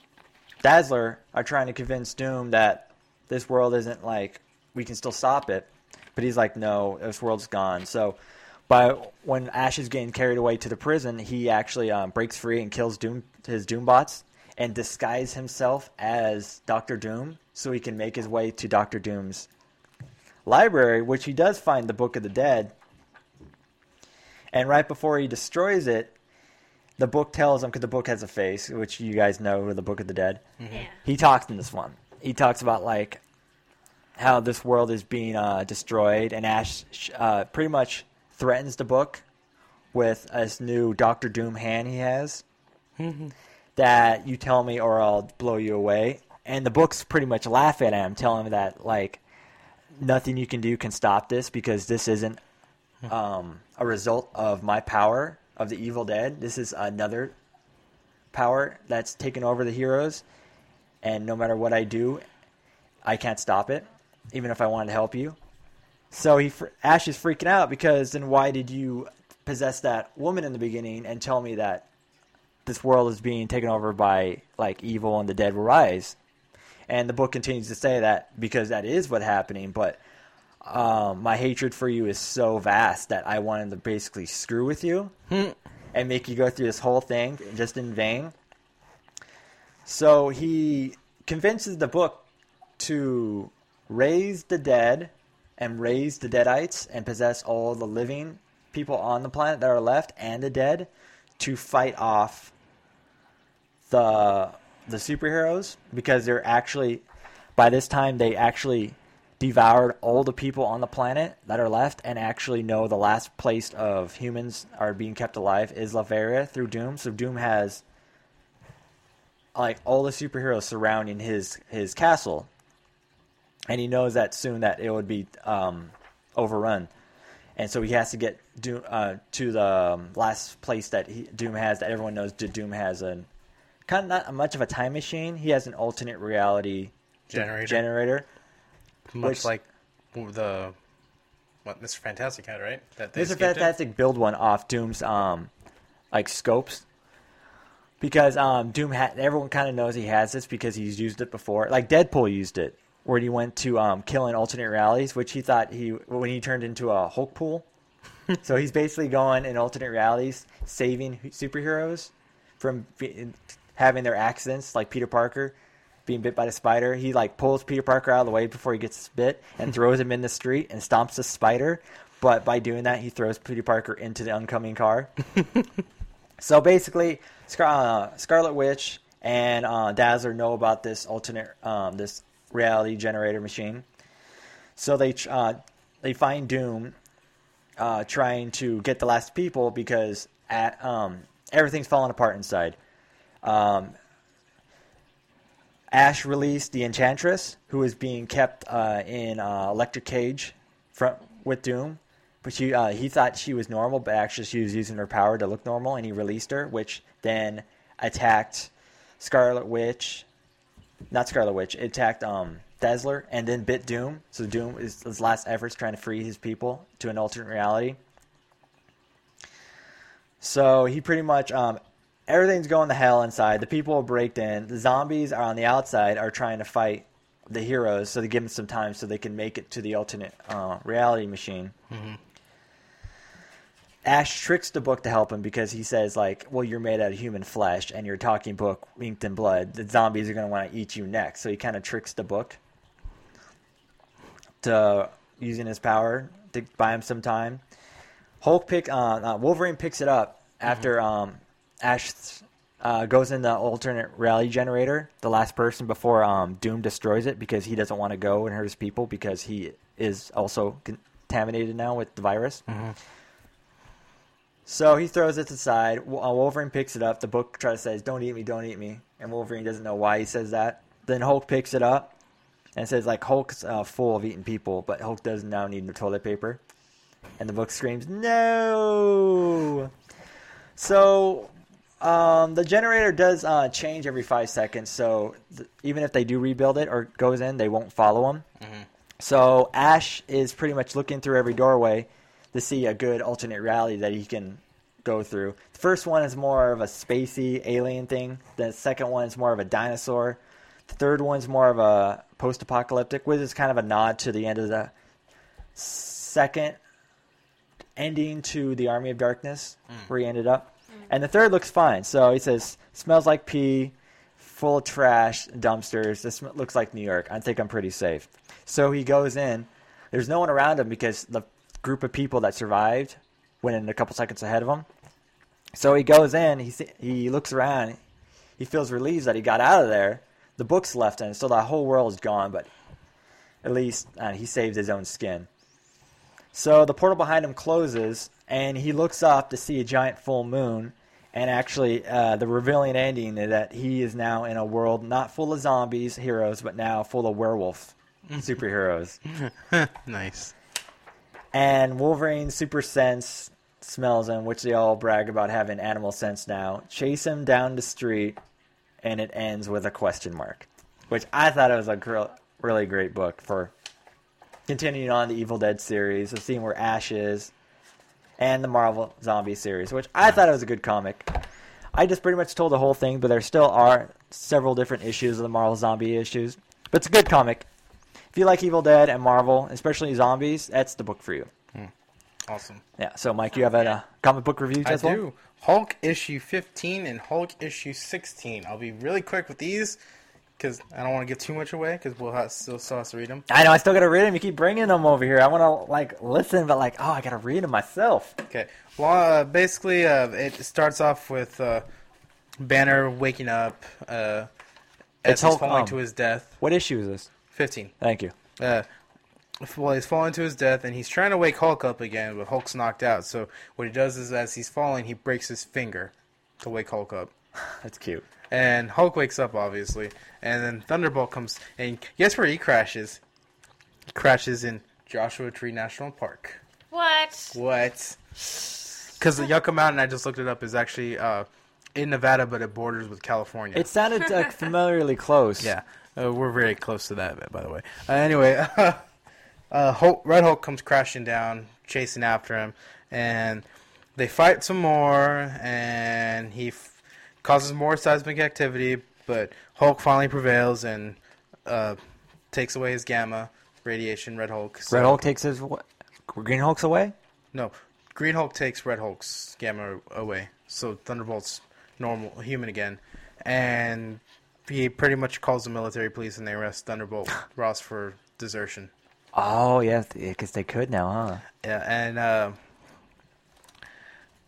Dazzler are trying to convince Doom that this world isn't like we can still stop it, but he's like, no, this world's gone. So, by when Ash is getting carried away to the prison, he actually um, breaks free and kills Doom his Doombots and disguise himself as Doctor Doom so he can make his way to Doctor Doom's library, which he does find the Book of the Dead. And right before he destroys it, the book tells him because the book has a face, which you guys know the Book of the Dead. Yeah. He talks in this one. He talks about like how this world is being uh, destroyed, and Ash uh, pretty much threatens the book with this new Doctor Doom hand he has. that you tell me or I'll blow you away. And the books pretty much laugh at him, telling him that like nothing you can do can stop this because this isn't um, a result of my power of the evil dead. This is another power that's taken over the heroes, and no matter what I do, I can't stop it, even if I wanted to help you. So he Ash is freaking out because then why did you possess that woman in the beginning and tell me that this world is being taken over by like evil and the dead will rise? And the book continues to say that because that is what's happening, but um, my hatred for you is so vast that I wanted to basically screw with you and make you go through this whole thing just in vain. So he convinces the book to raise the dead and raise the deadites and possess all the living people on the planet that are left and the dead to fight off the the superheroes because they're actually by this time they actually devoured all the people on the planet that are left and actually know the last place of humans are being kept alive is Latveria through Doom. So Doom has like all the superheroes surrounding his his castle, and he knows that soon that it would be um, overrun, and so he has to get Doom uh, to the um, last place that he, Doom has that everyone knows. Doom has a kind of not much of a time machine. He has an alternate reality Generator. generator. Much which- like the what Mr. Fantastic had, right? That Mr. escaped it? Fantastic build one off Doom's um like scopes because um Doom ha- everyone kind of knows he has this because he's used it before. Like Deadpool used it where he went to um killing alternate realities, which he thought he when he turned into a Hulk pool. so he's basically going in alternate realities, saving superheroes from having their accidents, like Peter Parker being bit by the spider. He like pulls Peter Parker out of the way before he gets bit and throws him in the street and stomps the spider. But by doing that, he throws Peter Parker into the oncoming car. so basically, Scar- uh, Scarlet Witch and uh, Dazzler know about this alternate, um, this reality generator machine. So they uh, they find Doom uh, trying to get the last people because at um, everything's falling apart inside. Um, Ash released the Enchantress, who is being kept uh, in uh, electric cage from with Doom. But she, uh, he thought she was normal, but actually she was using her power to look normal, and he released her, which then attacked Scarlet Witch. Not Scarlet Witch. It attacked um, Dazzler, and then bit Doom. So Doom is his last efforts trying to free his people to an alternate reality. So he pretty much um, everything's going to hell inside. The people are breaked in. The zombies are on the outside are trying to fight the heroes, so they give them some time so they can make it to the alternate uh, reality machine. Ash tricks the book to help him because he says like, "Well, you're made out of human flesh, and you're talking book inked in blood. The zombies are going to want to eat you next." So he kind of tricks the book to using his power to buy him some time. Hulk pick uh, uh, Wolverine picks it up after um, Ash uh, goes in the alternate rally generator, the last person before um, Doom destroys it because he doesn't want to go and hurt his people because he is also contaminated now with the virus. So he throws it aside. Wo- uh, Wolverine picks it up. The book tries to says, "Don't eat me, don't eat me," and Wolverine doesn't know why he says that. Then Hulk picks it up and says, "Like Hulk's uh, full of eating people, but Hulk does now need the toilet paper." And the book screams, "No!" So Um, the generator does uh, change every five seconds, so th- even if they do rebuild it or goes in, they won't follow him. So Ash is pretty much looking through every doorway to see a good alternate reality that he can go through. The first one is more of a spacey alien thing. The second one is more of a dinosaur. The third one's more of a post-apocalyptic, which is kind of a nod to the end of the second ending to the Army of Darkness, mm. where he ended up. And the third looks fine. So he says, smells like pee, full of trash, dumpsters. This looks like New York. I think I'm pretty safe. So he goes in. There's no one around him because the group of people that survived went in a couple seconds ahead of him. So he goes in. He he looks around. He feels relieved that he got out of there. The book's left in, so the whole world is gone. But at least uh, he saved his own skin. So the portal behind him closes, and he looks up to see a giant full moon. And actually, uh, the revealing ending is that he is now in a world not full of zombies, heroes, but now full of werewolf superheroes. nice. And Wolverine super sense smells him, which they all brag about having animal sense now. Chase him down the street, and it ends with a question mark, which I thought it was a really great book for continuing on the Evil Dead series, the scene where Ash is, and the Marvel Zombie series, which I thought it was a good comic. I just pretty much told the whole thing, but there still are several different issues of the Marvel Zombie issues. But it's a good comic. If you like Evil Dead and Marvel, especially zombies, that's the book for you. Awesome. Yeah. So, Mike, you have a uh, comic book review I as well? do. Hulk issue 15 and Hulk issue 16. I'll be really quick with these because I don't want to give too much away because we'll have, still, still have to read them. I know. I still got to read them. You keep bringing them over here. I want to like listen, but like, oh, I got to read them myself. Okay. Well, uh, basically, uh, it starts off with uh, Banner waking up uh, as It's he's Hulk, falling um, to his death. What issue is this? 15. Thank you. Uh, well, he's falling to his death, and he's trying to wake Hulk up again, but Hulk's knocked out. So what he does is, as he's falling, he breaks his finger to wake Hulk up. That's cute. And Hulk wakes up, obviously, and then Thunderbolt comes, and guess where he crashes? He crashes in Joshua Tree National Park. What? What? Because the Yucca Mountain, I just looked it up, is actually uh, in Nevada, but it borders with California. It sounded like familiarly close. Yeah, uh, we're very close to that, by the way. Uh, anyway, uh, Hulk, Red Hulk comes crashing down, chasing after him, and they fight some more, and he f- causes more seismic activity, but Hulk finally prevails and uh, takes away his gamma radiation. Red Hulk. So- Red Hulk takes his what? Green Hulk's away. No, Green Hulk takes Red Hulk's gamma away, so Thunderbolt's normal human again, and he pretty much calls the military police and they arrest Thunderbolt Ross for desertion. Oh yeah, because they could now, huh? Yeah, and uh,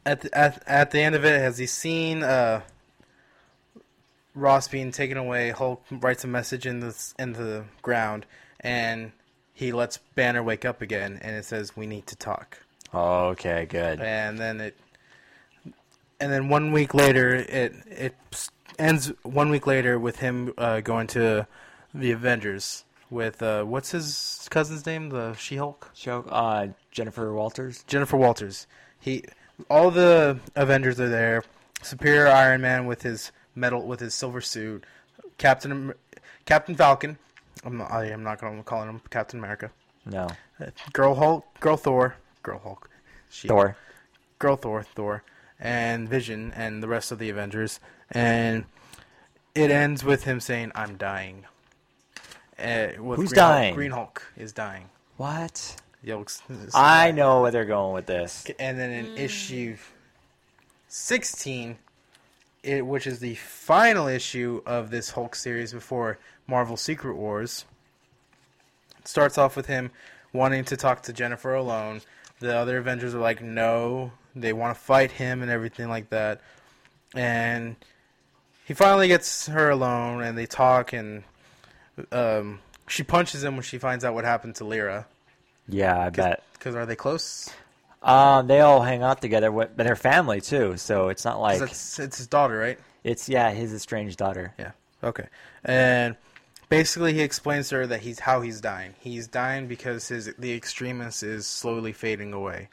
at the, at at the end of it, has he seen uh, Ross being taken away, Hulk writes a message in the in the ground, and he lets Banner wake up again, and it says, "We need to talk." Okay, good. and then it and then one week later it it ends one week later with him uh, going to the Avengers with uh, what's his cousin's name? The She-Hulk? Show uh, Jennifer Walters. Jennifer Walters. He all the Avengers are there. Superior Iron Man with his metal with his silver suit. Captain Captain Falcon. I'm not, I am not going to call him Captain America. No, Uh, Girl Hulk Girl Thor Girl Hulk. She Thor. Girl Thor, Thor, and Vision, and the rest of the Avengers, and it ends with him saying, "I'm dying." Uh, with Who's Green dying? Hulk, Green Hulk is dying. What? Yeah, looks- I know where they're going with this. And then in issue sixteen, it, which is the final issue of this Hulk series before Marvel Secret Wars, it starts off with him wanting to talk to Jennifer alone. The other Avengers are like, no, they want to fight him and everything like that. And he finally gets her alone, and they talk, and um, she punches him when she finds out what happened to Lyra. Yeah, I bet. Because are they close? Um, they all hang out together, with, but they're family too. So it's not like it's, it's his daughter, right? it's yeah his estranged daughter. Yeah. Okay. And basically, he explains to her that he's how he's dying. He's dying because his the Extremis is slowly fading away.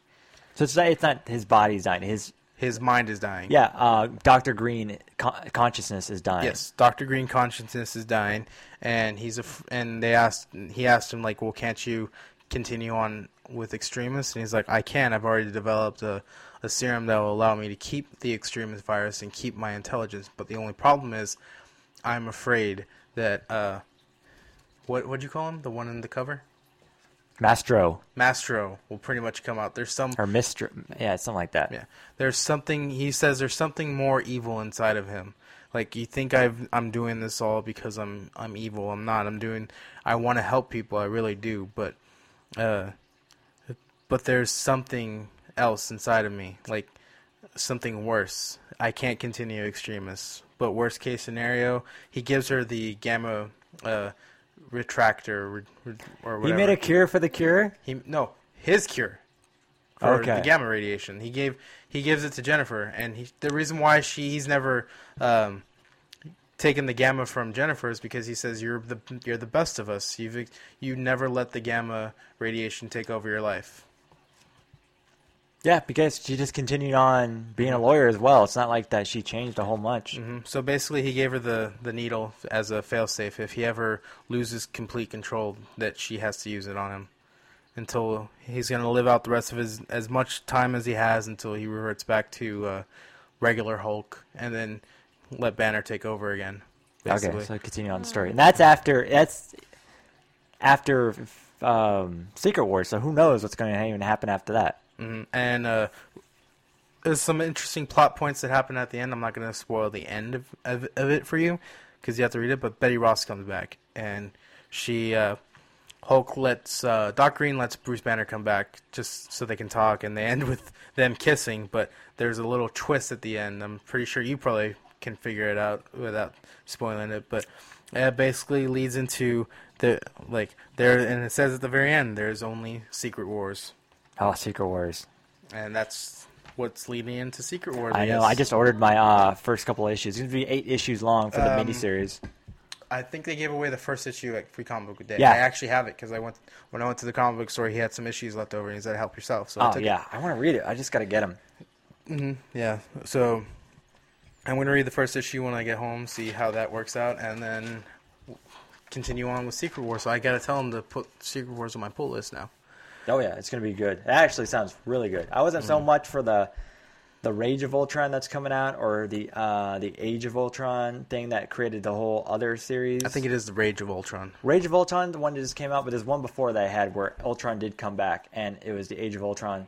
So it's not, it's not his body's dying. His his mind is dying. Yeah, uh, Doctor Green con- consciousness is dying. Yes, Doctor Green consciousness is dying, and he's a f- and they asked he asked him like, well, can't you continue on with extremists? And he's like, I can. I've already developed a, a serum that will allow me to keep the Extremis virus and keep my intelligence. But the only problem is, I'm afraid that uh, what what'd you call him? The one in the cover, Maestro Maestro, will pretty much come out. There's some or Mister, yeah, something like that. yeah. There's something he says there's something more evil inside of him. Like you think I've I'm doing this all because I'm I'm evil. I'm not. I'm doing I want to help people. I really do, but uh but there's something else inside of me. Like something worse. I can't continue extremists. But worst case scenario, he gives her the gamma uh retractor re- re- or whatever. He made a cure for the cure. He no, his cure for Okay. the gamma radiation. He gave he gives it to Jennifer, and he, the reason why she he's never um, taken the gamma from Jennifer is because he says you're the you're the best of us. You've you never let the gamma radiation take over your life. Yeah, because she just continued on being a lawyer as well. It's not like that she changed a whole much. hmm So basically, he gave her the the needle as a failsafe. If he ever loses complete control, that she has to use it on him until he's going to live out the rest of his as much time as he has until he reverts back to uh, regular Hulk, and then let Banner take over again. Basically. Okay, so continue on the story, and that's after that's after um, Secret Wars. So who knows what's going to even happen after that? Mhm. And uh, there's some interesting plot points that happen at the end. I'm not going to spoil the end of, of, of it for you because you have to read it. But Betty Ross comes back, and she uh, Hulk lets uh, Doc Green lets Bruce Banner come back just so they can talk, and they end with them kissing. But there's a little twist at the end. I'm pretty sure you probably can figure it out without spoiling it. But it basically leads into the like there, and it says at the very end, there's only Secret Wars. Oh, Secret Wars. And that's what's leading into Secret Wars. I know. I just ordered my uh, first couple of issues. It's gonna be eight issues long for the Um, miniseries. I think they gave away the first issue at Free Comic Book Day. Yeah. I actually have it because I went when I went to the comic book store. He had some issues left over, and he said, "Help yourself." So I Oh took yeah, I want to read it. I just gotta get them. it. hmm Yeah. So I'm going to read the first issue when I get home, see how that works out, and then continue on with Secret Wars. So I got to tell him to put Secret Wars on my pull list now. Oh yeah, it's gonna be good. It actually sounds really good. I wasn't Mm. so much for the the Rage of Ultron that's coming out, or the uh, the Age of Ultron thing that created the whole other series. I think it is the Rage of Ultron. Rage of Ultron, the one that just came out, but there's one before that I had where Ultron did come back, and it was the Age of Ultron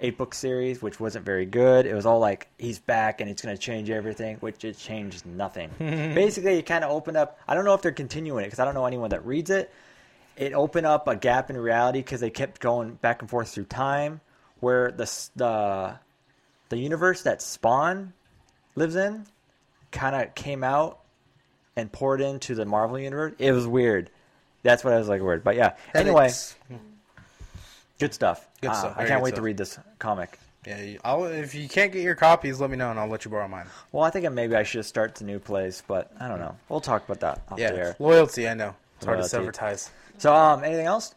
eight book series, which wasn't very good. It was all like he's back and it's going to change everything, which it changed nothing. Basically, it kind of opened up. I don't know if they're continuing it because I don't know anyone that reads it. It opened up a gap in reality because they kept going back and forth through time, where the the the universe that Spawn lives in kind of came out and poured into the Marvel universe. It was weird. That's what I was like weird. But yeah. Anyway, It's- good stuff. Good Uh, stuff. I can't wait stuff. to read this comic. yeah, I'll, if you can't get your copies, let me know, and I'll let you borrow mine. Well, I think maybe I should start the new place, but I don't know. We'll talk about that off Yeah, the air. loyalty. I know it's hard to Loyalty. Advertise. So, um, anything else?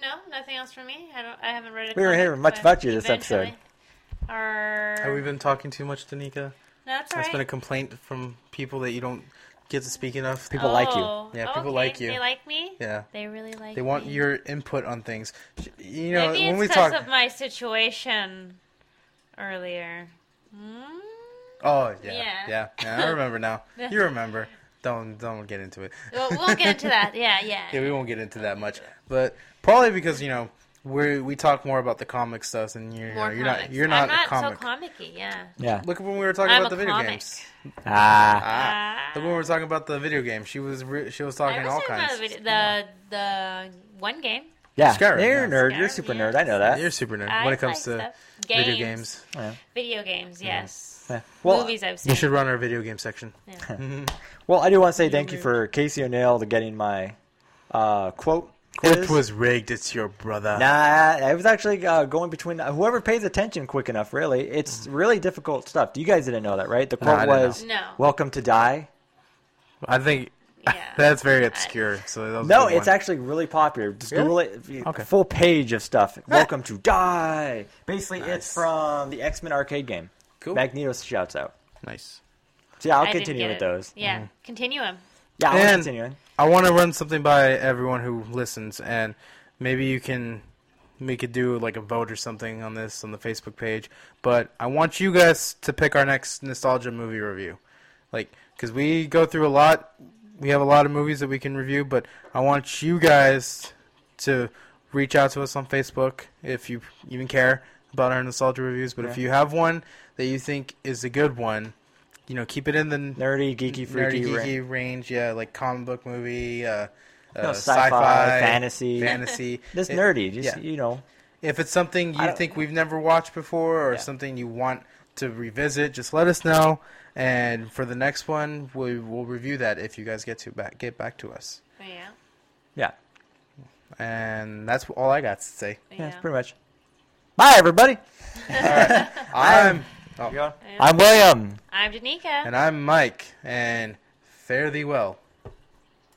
No, nothing else from me. I don't. I haven't read it. We were hearing much about you this episode. Or Have we been talking too much, Danica? No, that's all That's right. been a complaint from people that you don't get to speak enough. People like you. Oh, Yeah, people okay. like you. They like me. Yeah. They really like. You. They want me. your input on things. You know, Maybe when it's we because talk. of my situation earlier. Hmm? Oh yeah, Yeah. yeah, yeah. I remember now. You remember. Don't don't get into it. Well, we won't get into that. Yeah, yeah. Yeah, we won't get into that much, but probably because you know we we talk more about the comic stuff, and you're More you're not you're not I'm not a comic. so comic-y, Yeah. Yeah. Look at when we were talking I'm about the video comic. games. Ah. Ah, look when we were talking about the video game. She was re- she was talking I was all talking kinds. about the, video- the the one game. Yeah. Skyrim, You're a yeah. nerd. You're a super yeah. nerd. I know that. You're a super nerd I when it comes like to stuff. video Games. games. Yeah. Video games, yes. Yeah. Well, Movies I've seen. You should run our video game section. Yeah. well, I do want to say thank you for Casey O'Neill to getting my uh, quote. Quiz. It was rigged. It's your brother. Nah, I was actually uh, going between whoever pays attention quick enough. Really, it's really difficult stuff. You guys didn't know that, right? The quote didn't was, know. No. "Welcome to die." I think Yeah. That's very obscure. So that was No, it's actually really popular. Just Really? Google it. Okay. Full page of stuff. Welcome to Die. Basically, Nice. it's from the X Men arcade game. Cool. Magneto shouts out. nice. So yeah, I'll I continue with it. those. Yeah, mm-hmm. continue them. Yeah, I'll And- continue. I want to run something by everyone who listens, and maybe you can we could do like a vote or something on this on the Facebook page. But I want you guys to pick our next nostalgia movie review, like because we go through a lot. We have a lot of movies that we can review, but I want you guys to reach out to us on Facebook if you even care about our nostalgia reviews. But if you have one that you think is a good one, you know, keep it in the Nerdy, geeky, freaky. nerdy geeky range, yeah, like comic book movie, uh, uh, No, sci-fi, sci-fi, fantasy. fantasy. Just It- nerdy. Just yeah. you know. If it's something you think we've never watched before, or Yeah. something you want to revisit, just let us know. And for the next one, we will review that if you guys get to back get back to us. Yeah. Yeah. And that's all I got to say. Yeah. Yeah, that's pretty much. Bye, everybody. I'm oh, I'm William. I'm Danica. and I'm Mike, and fare thee well.